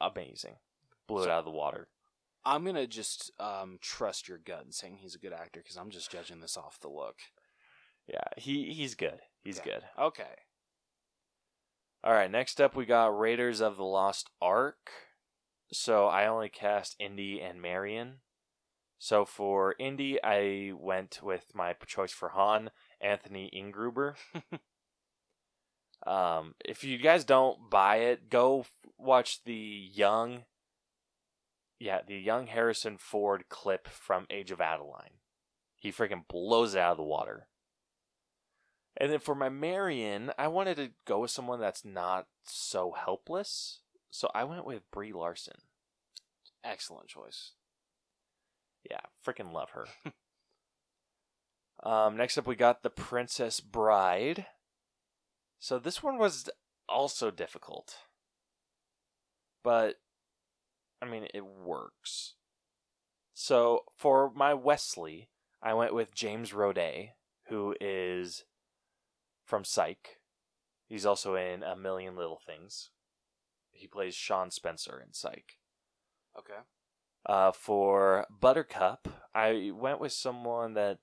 amazing, blew it out of the water. I'm gonna just um, trust your gut in saying he's a good actor because I'm just judging this off the look. Yeah, he he's good. He's Okay. good. Okay. All right, next up we got Raiders of the Lost Ark. so I only cast Indy and Marion. So for Indy, I went with my choice for Han, Anthony Ingruber. um, if you guys don't buy it, go watch the young, yeah, the young Harrison Ford clip from Age of Adaline. He freaking blows it out of the water. And then for my Marion, I wanted to go with someone that's not so helpless. So I went with Brie Larson. Excellent choice. Yeah, freaking love her. um, next up, we got the Princess Bride. So this one was also difficult, but I mean it works. So for my Wesley, I went with James Roday, who is from Psych. He's also in A Million Little Things. He plays Sean Spencer in Psych. Okay. Uh, for Buttercup, I went with someone that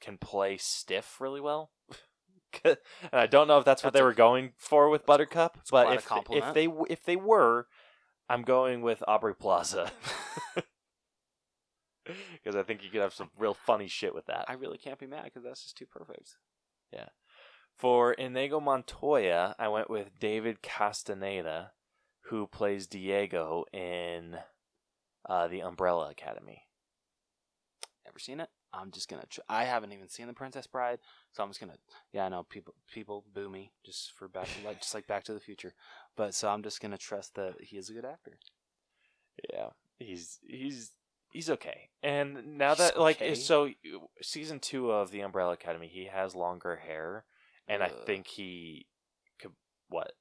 can play stiff really well. and I don't know if that's what they a- were going for with Buttercup, but if if they if they were, I'm going with Aubrey Plaza because I think you could have some real funny shit with that. I really can't be mad because that's just too perfect. For Inigo Montoya, I went with David Castaneda, who plays Diego in uh, the Umbrella Academy. Ever seen it? I'm just gonna. Tr- I haven't even seen The Princess Bride, so I'm just gonna. Yeah, I know people people boo me just for back like just like Back to the Future, but so I'm just gonna trust that he is a good actor. Yeah, he's he's he's okay. And now He's that like okay? so season two of the Umbrella Academy, he has longer hair, and I think he could what?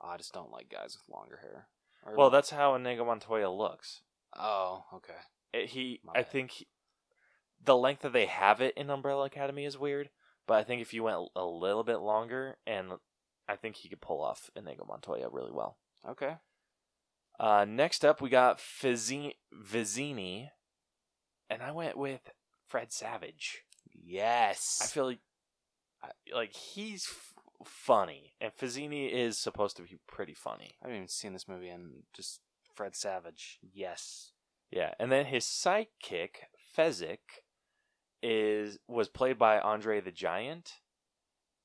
I just don't like guys with longer hair. Or- Well, that's how Inigo Montoya looks. oh okay. It- he, My I bad. think he, the length that they have it in Umbrella Academy is weird, but I think if you went a little bit longer, and I think he could pull off Inigo Montoya really well. Okay. Uh, next up, we got Fizzi- Vizzini, and I went with Fred Savage. Yes. I feel like, like he's f- funny, and Fizzini is supposed to be pretty funny. I haven't even seen this movie, and just Fred Savage. Yes. Yeah, and then his sidekick Fezzik is was played by Andre the Giant.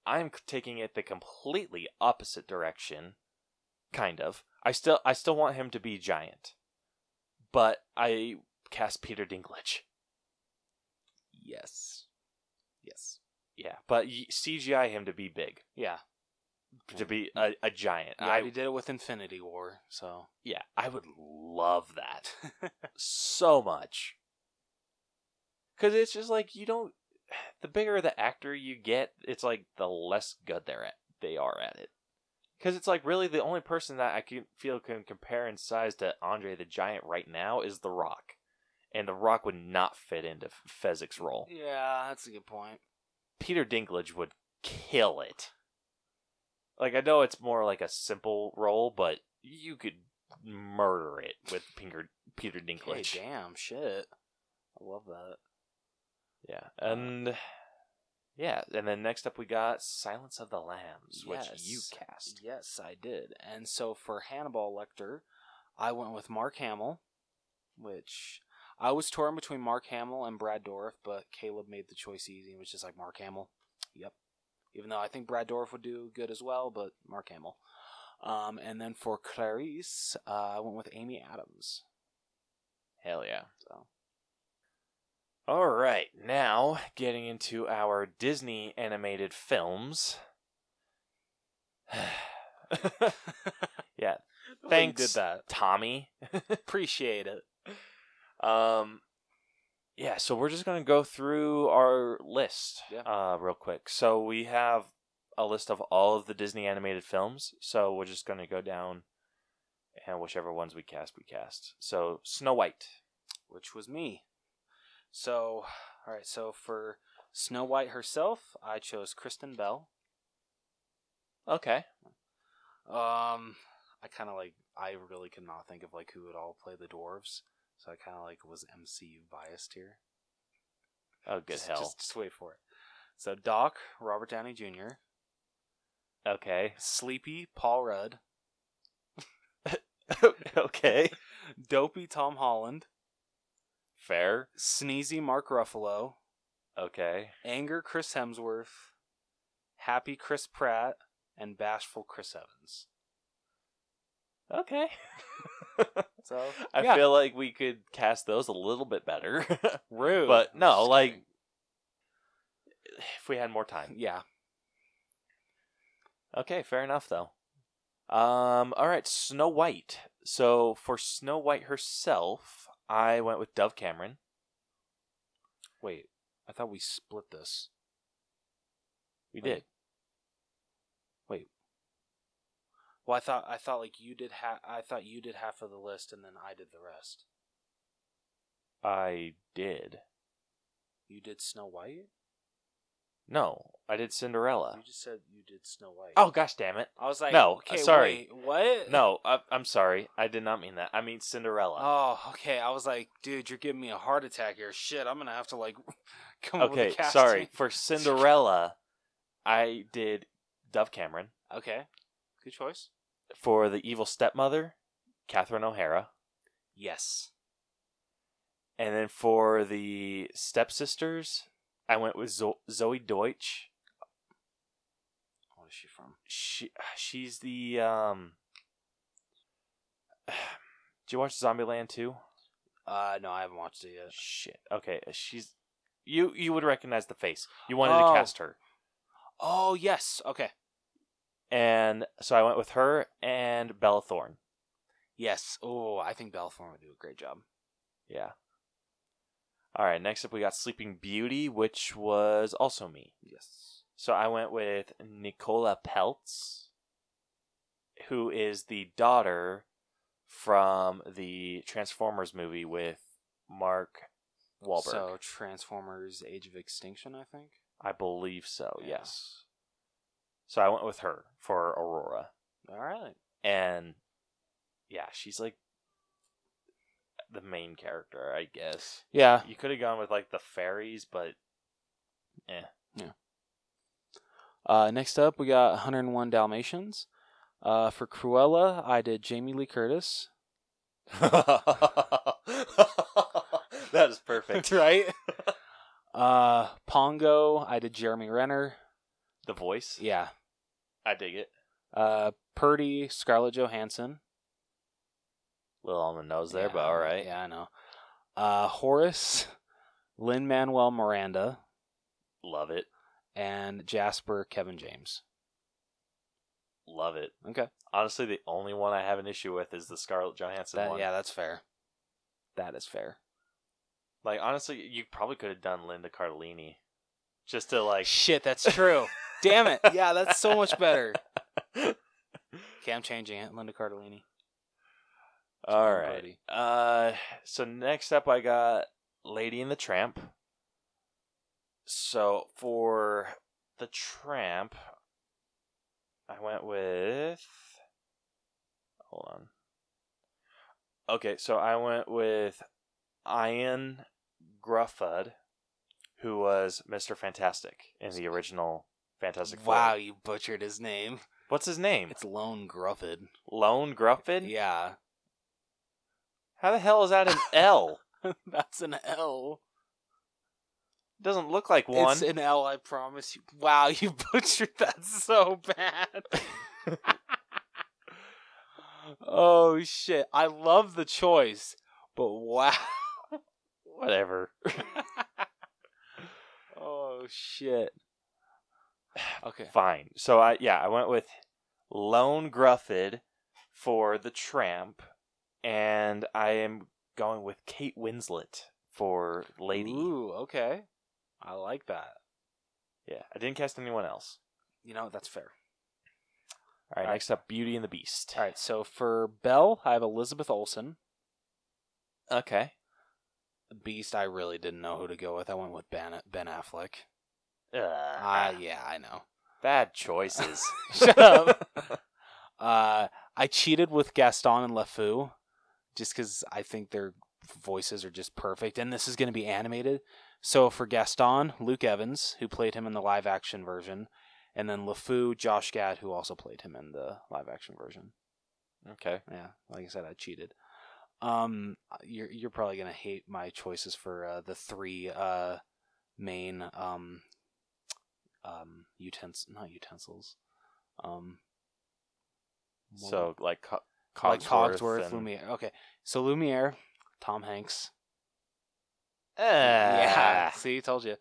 I'm taking it the completely opposite direction, kind of. I still I still want him to be giant, but I cast Peter Dinklage. Yes. Yes. Yeah, but CGI him to be big, Yeah. to be a, a giant. Yeah, I already did it with Infinity War, so. yeah, I would love that. so much. Because it's just like you don't. The bigger the actor you get, it's like the less good they're at. They are at it. Because it's like really the only person that I can feel can compare in size to Andre the Giant right now is The Rock, and The Rock would not fit into Fezzik's role. yeah, that's a good point. Peter Dinklage would kill it. Like I know it's more like a simple role, but you could murder it with Peter Peter Hey, Dinklage. damn, shit. I love that. Yeah, and uh, yeah, and then next up we got Silence of the Lambs, which you cast. Yes, I did. And so for Hannibal Lecter, I went with Mark Hamill, which I was torn between Mark Hamill and Brad Dourif, but Caleb made the choice easy and was just like Mark Hamill. Yep. Even though I think Brad Dourif would do good as well, but Mark Hamill. Um, and then for Clarice, uh, I went with Amy Adams. Hell yeah! So All right, now getting into our Disney animated films. yeah, thanks, did that. Tommy. Appreciate it. Um, yeah, so we're just gonna go through our list, Yeah. uh, real quick. So we have a list of all of the Disney animated films. So we're just gonna go down, and whichever ones we cast, we cast. So Snow White. which was me. So, all right. So for Snow White herself, I chose Kristen Bell. Okay. Um, I kind of like. I really could not think of like who would all play the dwarves, so I kind of like was MCU biased here. Oh, good just, hell. Just, just wait for it. So Doc, Robert Downey Jr., Okay. Sleepy, Paul Rudd, okay. Dopey Tom Holland, Fair. Sneezy Mark Ruffalo, Okay. Anger Chris Hemsworth, Happy Chris Pratt, and Bashful Chris Evans. Okay. So I yeah. feel like we could cast those a little bit better. rude, but no, like kidding. if we had more time. yeah. Okay, fair enough though. Um all right, Snow White. So for Snow White herself, I went with Dove Cameron. Wait, I thought we split this. We did. Wait. Well, I thought I thought like you did half. I thought you did half of the list, and then I did the rest. I did. You did Snow White. No, I did Cinderella. You just said you did Snow White. Oh gosh, damn it. I was like, no, uh, okay, sorry. wait, what? No, I, I'm sorry. I did not mean that. I mean Cinderella. Oh, okay. I was like, dude, you're giving me a heart attack here. Shit, I'm gonna have to like come up okay, with a casting. sorry. For Cinderella, I did Dove Cameron. Okay, good choice. For the evil stepmother, Catherine O'Hara. Yes. And then for the stepsisters, I went with Zo- Zoey Deutch. What is she from? She she's the um. Did you watch Zombieland 2? Uh, no, I haven't watched it yet. Shit. Okay, she's you. You would recognize the face. You wanted Oh. to cast her, Oh yes. Okay. and so I went with her and Bella Thorne. Yes. Oh, I think Bella Thorne would do a great job. Yeah. All right. Next up, we got Sleeping Beauty, which was also me. Yes. So I went with Nicola Peltz, who is the daughter from the Transformers movie with Mark Wahlberg. So Transformers: Age of Extinction, I think. I believe so. Yeah. Yes. So I went with her for Aurora, All right. and yeah, she's like the main character, I guess. Yeah. You could have gone with like the fairies, but eh. Yeah. Uh, next up, we got 101 Dalmatians. Uh, for Cruella, I did Jamie Lee Curtis. that is perfect. right? uh, Pongo, I did Jeremy Renner. The voice, Yeah. I dig it. Uh, Purdy, Scarlett Johansson. Little on the nose there, Yeah, but all right. Yeah, I know. Uh, Horace, Lin Manuel Miranda, Love it. and Jasper Kevin James. Love it. Okay. Honestly, the only one I have an issue with is the Scarlett Johansson That, one. yeah, that's fair. That is fair. Like honestly, you probably could have done Linda Cardellini, just to like. Shit, that's true. Damn it. Yeah, that's so much better. Okay, I'm changing it. Linda Cardellini. All Sorry, Uh, so next up, I got Lady and the Tramp. So for the Tramp, I went with. Hold on. Okay, so I went with Ian Gruffud, who was Mister Fantastic in the original Fantastic Four. Wow, you butchered his name. What's his name? It's Lone Gruffid. Lone Gruffid. Yeah. How the hell is that an L? That's an L. Doesn't look like one. It's an L, I promise you. Wow, you butchered that so bad. oh shit. I love the choice, but wow. Whatever. oh shit. Okay. Fine. So I yeah, I went with Lone Gruffid for the Tramp, and I am going with Kate Winslet for Lady. Ooh, okay. I like that. Yeah, I didn't cast anyone else. You know, that's fair. All right, All right. next up, Beauty and the Beast. All right, so for Belle, I have Elizabeth Olsen. Okay. Beast, I really didn't know who to go with. I went with Ben Ben Affleck. Uh, Ah, yeah, I know. bad choices. Shut up. Uh, I cheated with Gaston and LeFou just because I think their voices are just perfect, and this is going to be animated. So for Gaston, Luke Evans, who played him in the live action version, and then LeFou, Josh Gad, who also played him in the live action version. Okay. Yeah, like I said, I cheated. Um, you're you're probably gonna hate my choices for uh, the three uh main um um utens not utensils um So like Co- like Cogsworth, Cogsworth, and- Lumiere. Okay, so Lumiere, Tom Hanks. Eh, Yeah, see, told you.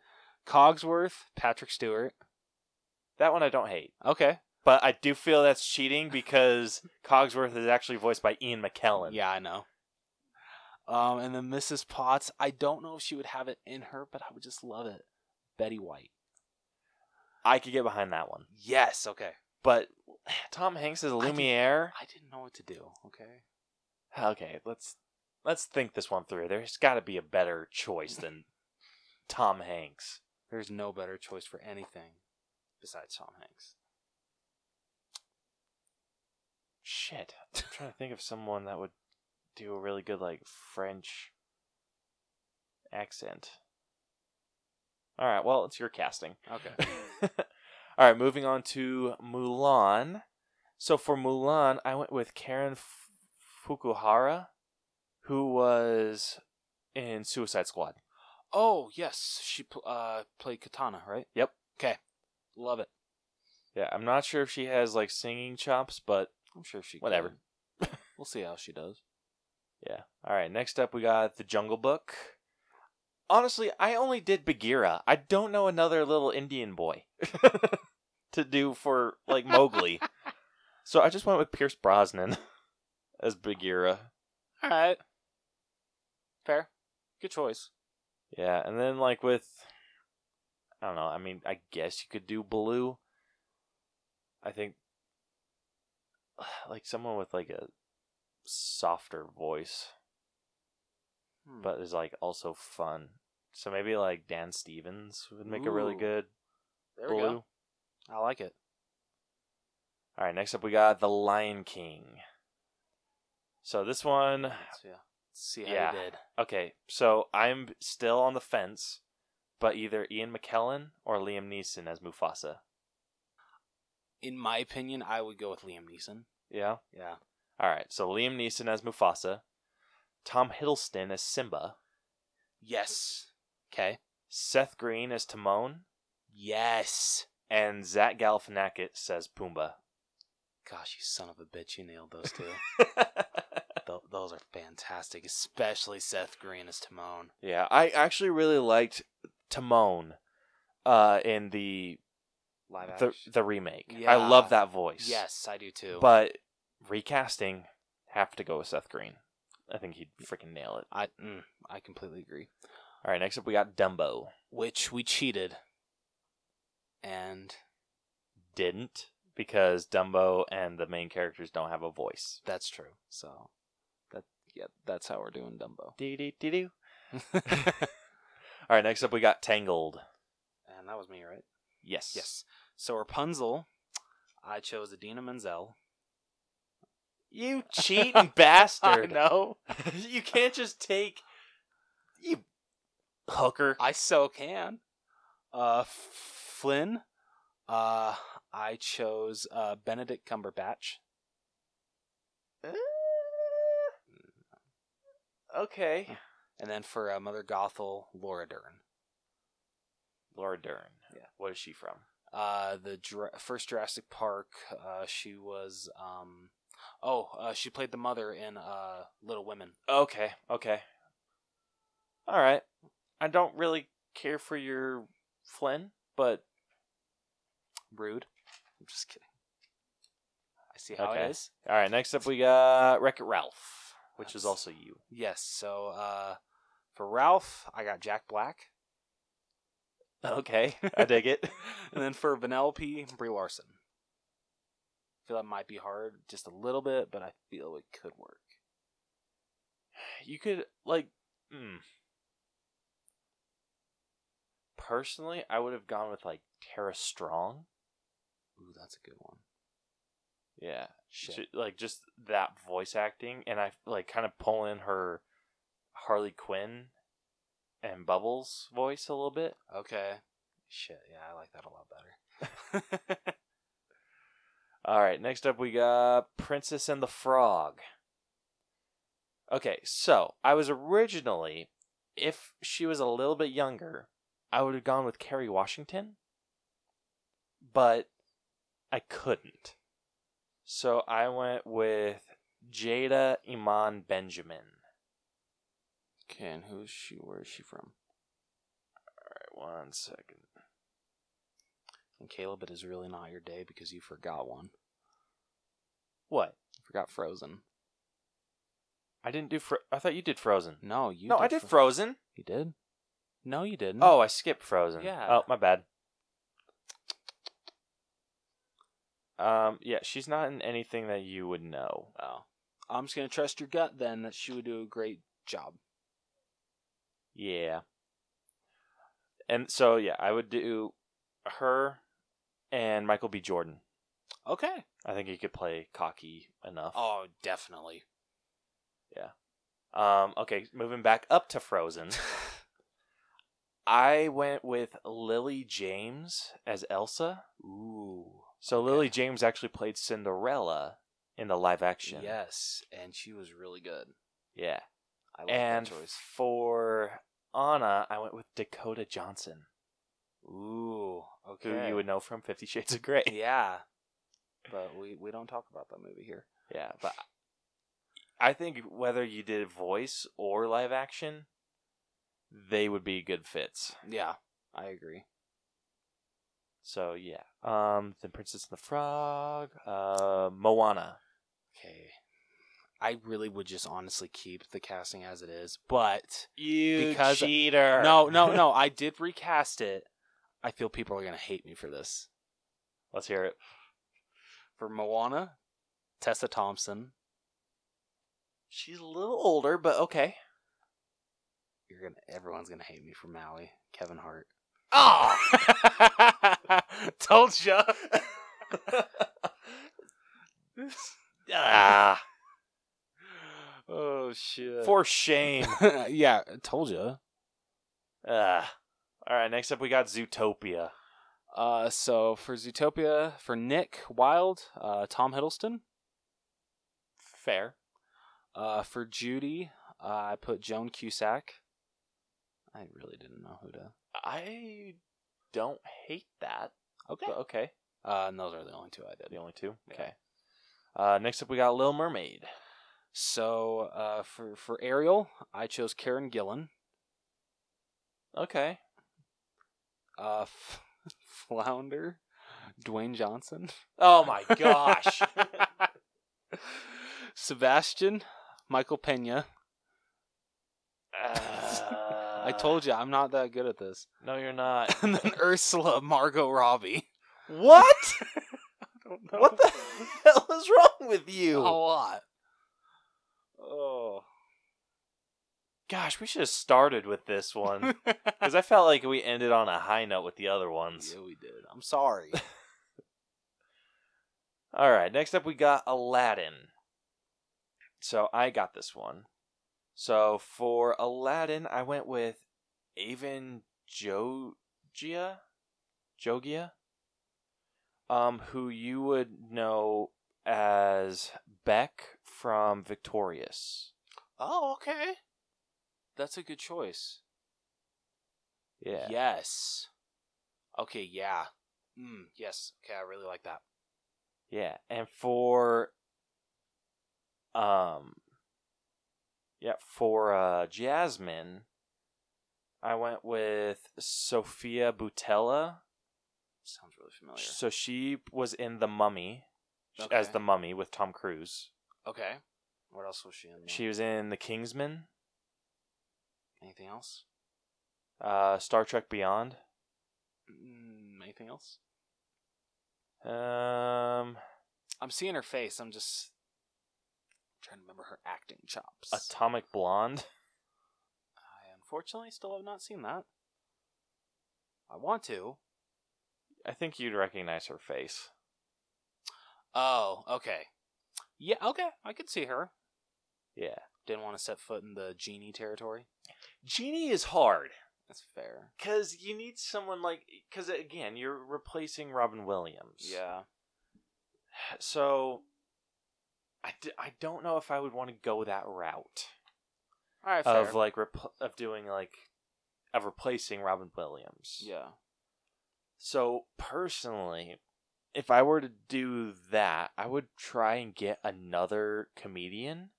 Cogsworth, Patrick Stewart. that one I don't hate, Okay, but I do feel that's cheating because Cogsworth is actually voiced by Ian McKellen. yeah, I know. Um, and then Mrs. Potts. I don't know if she would have it in her, but I would just love it. Betty White. I could get behind that one, Yes. Okay. But Tom Hanks as did- Lumiere. I didn't know what to do. Okay. Okay, let's let's think this one through. There's got to be a better choice than Tom Hanks. There's no better choice for anything besides Tom Hanks. Shit, I'm trying to think of someone that would do a really good like French accent. All right, well, it's your casting. Okay. All right, moving on to Mulan. So for Mulan, I went with Karen Fukuhara, who was in Suicide Squad. oh yes, she pl- uh played Katana, right? Yep. Okay. Love it. Yeah, I'm not sure if she has like singing chops, but I'm sure she. Whatever. we'll see how she does. yeah. All right, next up we got The Jungle Book. Honestly, I only did Bagheera. I don't know another little Indian boy to do for like Mowgli. so I just went with Pierce Brosnan as Bagheera. All right. Fair. Good choice. Yeah, and then like with I don't know, I mean, I guess you could do Baloo. I think like someone with like a softer voice, Hmm. but is like also fun. So maybe like Dan Stevens would make a really Ooh. good there we Baloo. go. I like it. All right, next up we got The Lion King. So this one, Let's see, see how Yeah. you did. okay, so I'm still on the fence, but either Ian McKellen or Liam Neeson as Mufasa. In my opinion, I would go with Liam Neeson. Yeah. Yeah. All right, so Liam Neeson as Mufasa, Tom Hiddleston as Simba, Yes. Okay. Seth Green as Timon, Yes. and Zach Galifianakis as Pumbaa. Gosh, you son of a bitch! You nailed those two. Th- those are fantastic, especially Seth Green as Timon. yeah, I actually really liked Timon uh, in the Live the, the remake. Yeah. I love that voice. yes, I do too. But recasting, have to go with Seth Green. I think he'd freaking nail it. I mm, I completely agree. All right, next up we got Dumbo. Which we cheated, and Didn't because Dumbo and the main characters don't have a voice. that's true. So that yeah, that's how we're doing Dumbo. Dee dee dee doo. All right, next up we got Tangled. and that was me, right? Yes. Yes. So Rapunzel, I chose Idina Menzel. You cheating bastard. I know. you can't just take you hooker. I so can. Uh, Flynn. Uh, I chose uh Benedict Cumberbatch. okay. And then for uh, Mother Gothel, Laura Dern. Laura Dern. Yeah. What is she from? Uh, the first Jurassic Park. Uh, she was um, oh, uh, she played the mother in uh Little Women. Okay. Okay. All right. I don't really care for your Flynn, but Rude. I'm just kidding. I see how Okay. it is. all right. Next up we got Wreck It Ralph, which is also you. Yes. So uh, for Ralph, I got Jack Black, Okay, I dig it. and then for Vanellope, Brie Larson. I feel that might be hard just a little bit, but I feel it could work. You could like, mm. personally, I would have gone with like Tara Strong. Ooh, that's a good one. Yeah, Shit. Ju- like just that voice acting, and I like kind of pull in her Harley Quinn and Bubbles voice a little bit. Okay. Shit. Yeah, I like that a lot better. All right, next up we got Princess and the Frog. Okay, so I was originally, if she was a little bit younger, I would have gone with Kerry Washington, but I couldn't. So I went with Jada Iman Benjamin. Okay, and who's she? Where is she from? All right, one second. And Caleb, it is really not your day because you forgot one. What? You forgot Frozen. I didn't do. Fro- I thought you did Frozen. No, you. no, I did Fro- Frozen. You did? No, you didn't. Oh, I skipped Frozen. Yeah. Oh, my bad. Um, yeah, she's not in anything that you would know. Oh. I'm just gonna trust your gut then that she would do a great job. Yeah. And so yeah, I would do her and Michael B. Jordan. Okay. I think he could play cocky enough. Oh, definitely. Yeah. Um, okay, moving back up to Frozen. I went with Lily James as Elsa. Ooh. So Okay. Lily James actually played Cinderella in the live action. Yes, and she was really good. Yeah. I like and that choice. for Anna, I went with Dakota Johnson, Ooh. Okay. who you would know from Fifty Shades of Grey. Yeah. But we we don't talk about that movie here. Yeah, but I think whether you did voice or live action, they would be good fits. Yeah, I agree. So yeah, um, the Princess and the Frog, uh, Moana. Okay. I really would just honestly keep the casting as it is, but You Because- cheater! no, no, no. I did recast it. I feel people are gonna hate me for this. Let's hear it. For Moana, Tessa Thompson. She's a little older, but okay. You're gonna. Everyone's gonna hate me for Maui. Kevin Hart. Oh, Told ya. ah, oh shit. for shame. yeah, told ya. Ah. All right, next up we got Zootopia. Uh, so for Zootopia, for Nick Wilde, uh, Tom Hiddleston. Fair. Uh, for Judy, uh, I put Joan Cusack. I really didn't know who to. I don't hate that. Okay. But okay. Uh, and those are the only two I did. The only two. Yeah. Okay. Uh, next up we got Little Mermaid. So uh, for for Ariel, I chose Karen Gillan. Okay. Uh, F- Flounder, Dwayne Johnson. Oh my gosh. Sebastian, Michael Pena. Uh, I told you I'm not that good at this. No, you're not. and then Ursula, Margot Robbie. What? I don't know. what the hell is wrong with you? A lot. Oh. Gosh, we should have started with this one because I felt like we ended on a high note with the other ones. yeah, we did. I'm sorry. All right, next up we got Aladdin. So I got this one. So for Aladdin, I went with Avan Jogia, Jogia, um, who you would know as Beck from Victorious. oh, okay. That's a good choice. Yeah. Yes. Okay, yeah. Mm, yes. Okay, I really like that. Yeah, and for um yeah, for uh Jasmine I went with Sofia Boutella. Sounds really familiar. So she was in The Mummy sh- as the Mummy with Tom Cruise. Okay. What else was she in? there? She was in The Kingsman, Anything else? uh Star Trek Beyond. Mm, anything else? Um I'm seeing her face. I'm just trying to remember her acting chops. Atomic Blonde. I unfortunately still have not seen that. I want to. I think you'd recognize her face. Oh, okay. Yeah, okay. I could see her. Yeah. Didn't want to set foot in the genie territory. Genie is hard. That's fair. Because you need someone like, because again, you're replacing Robin Williams. Yeah. So, I, d- I don't know if I would want to go that route All right, fair. of like repl- of doing like of replacing Robin Williams. yeah. So personally, if I were to do that, I would try and get another comedian.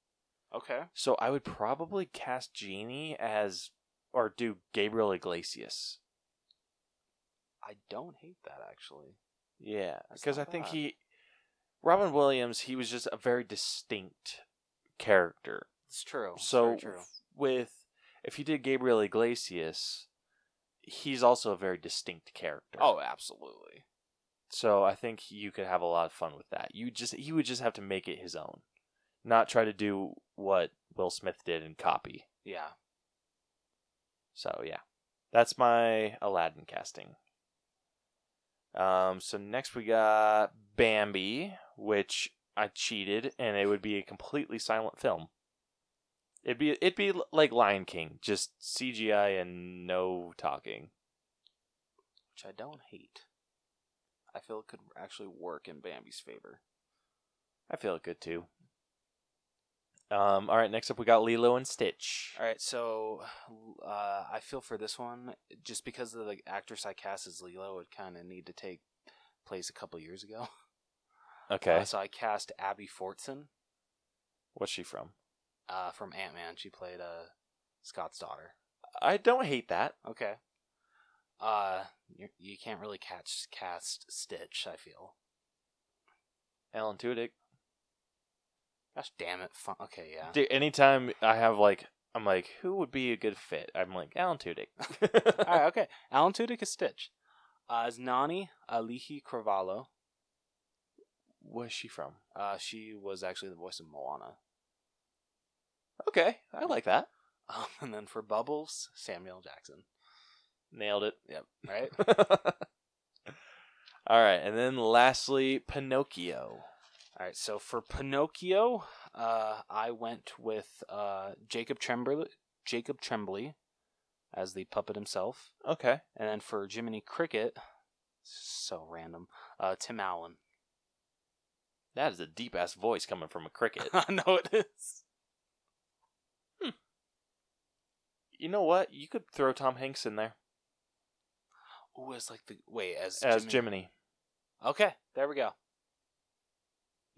Okay. So I would probably cast Genie as or do Gabriel Iglesias. I don't hate that actually. Yeah, because I not think he Robin Williams, he was just a very distinct character. It's true. So very true. with if you did Gabriel Iglesias, he's also a very distinct character. Oh, absolutely. So I think you could have a lot of fun with that. You just he would just have to make it his own. Not try to do what Will Smith did and copy. Yeah. So yeah. That's my Aladdin casting. Um so next we got Bambi, which I cheated and it would be a completely silent film. It'd be it'd be like Lion King, just CGI and no talking. Which I don't hate. I feel it could actually work in Bambi's favor. I feel it good too. Um, all right, next up we got Lilo and Stitch. All right, so uh, I feel for this one, just because of the actress I cast as Lilo, would kind of need to take place a couple years ago. Okay, Uh, so I cast Abby Fortson what's she from? uh, from Ant Man. She played uh, Scott's daughter. I don't hate that. Okay. Uh, you you can't really catch cast Stitch. I feel. Alan Tudyk. Gosh damn it! Fun- okay, yeah. Dude, anytime I have like, I'm like, who would be a good fit? I'm like Alan Tudyk. All right, okay. Alan Tudyk is Stitch. Uh, as Nani Auli'i Cravalho. Where's she from? Uh, she was actually the voice of Moana. Okay, I like that. Um, and then for Bubbles, Samuel Jackson. Nailed it. Yep. Right. All right, and then lastly, Pinocchio. All right. So for Pinocchio, uh, I went with uh, Jacob Tremblay, Jacob Tremblay, as the puppet himself, Okay. and then for Jiminy Cricket, so random, uh, Tim Allen. That is a deep ass voice coming from a cricket. I know it is. you know what? You could throw Tom Hanks in there Ooh, it's like the wait as as Jiminy. Okay, there we go.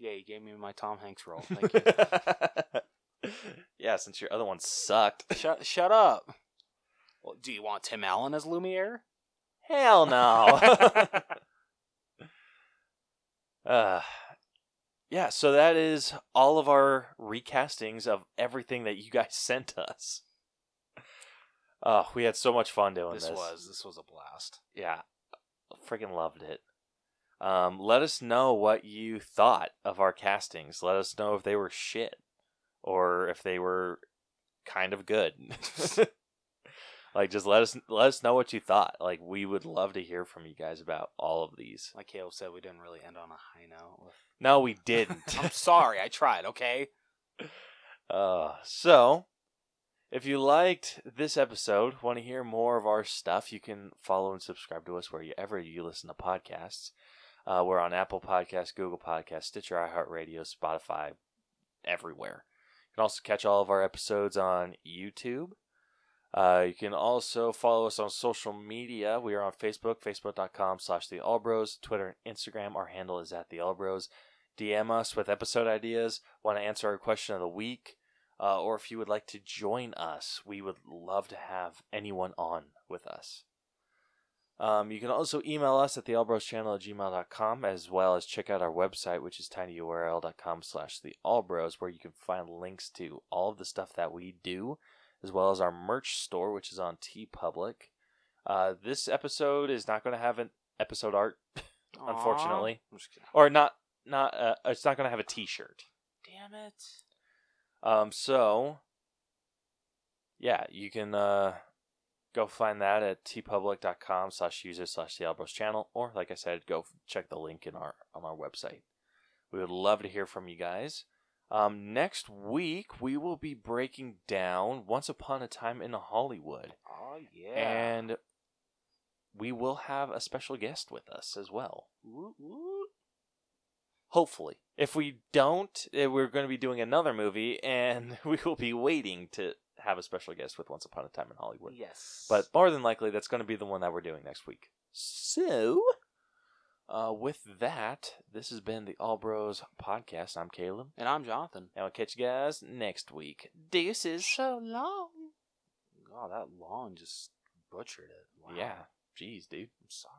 Yeah, you gave me my Tom Hanks role. Thank you. yeah, since your other one sucked. shut shut up. Well, do you want Tim Allen as Lumiere? Hell no. uh, yeah, so that is all of our recastings of everything that you guys sent us. Oh, we had so much fun doing this this. was this was a blast. yeah, freaking loved it. Um, let us know what you thought of our castings. Let us know if they were shit or if they were kind of good. like, just let us let us know what you thought. Like, we would love to hear from you guys about all of these. Like Caleb said, we didn't really end on a high note. With... No, we didn't. I'm sorry, I tried. Okay. Uh, so, if you liked this episode, want to hear more of our stuff, you can follow and subscribe to us wherever you listen to podcasts. Uh, we're on Apple Podcasts, Google Podcasts, Stitcher, iHeartRadio, Spotify, everywhere. You can also catch all of our episodes on YouTube. Uh, you can also follow us on social media. We are on Facebook, facebook.com slash the Twitter and Instagram. Our handle is at the Allbros. DM us with episode ideas, want to answer our question of the week, uh, or if you would like to join us, we would love to have anyone on with us. Um, you can also email us at theallbroschannel at gmail.com as well as check out our website, which is tinyurl.com slash theallbros, where you can find links to all of the stuff that we do, as well as our merch store, which is on TeePublic. Uh, this episode is not going to have an episode art, Unfortunately. Aw. I'm just kidding. or not. Not. Uh, it's not going to have a T-shirt. Damn it. Um, so yeah, you can uh, go find that at teepublic.com slash user slash the Albros channel, or like I said, go check the link in our on our website. We would love to hear from you guys. Um, next week we will be breaking down Once Upon a Time in Hollywood, Oh yeah. and we will have a special guest with us as well. Woot, woot. Hopefully. If we don't, eh, we're going to be doing another movie, and we will be waiting to have a special guest with Once Upon a Time in Hollywood. Yes. But more than likely, that's going to be the one that we're doing next week. So, uh, with that, this has been the All Bros podcast. I'm Caleb, and I'm Jonathan. and we'll catch you guys next week. Deuces. So long. Oh, that long just butchered it. Wow. Yeah. Jeez, dude. I'm sorry.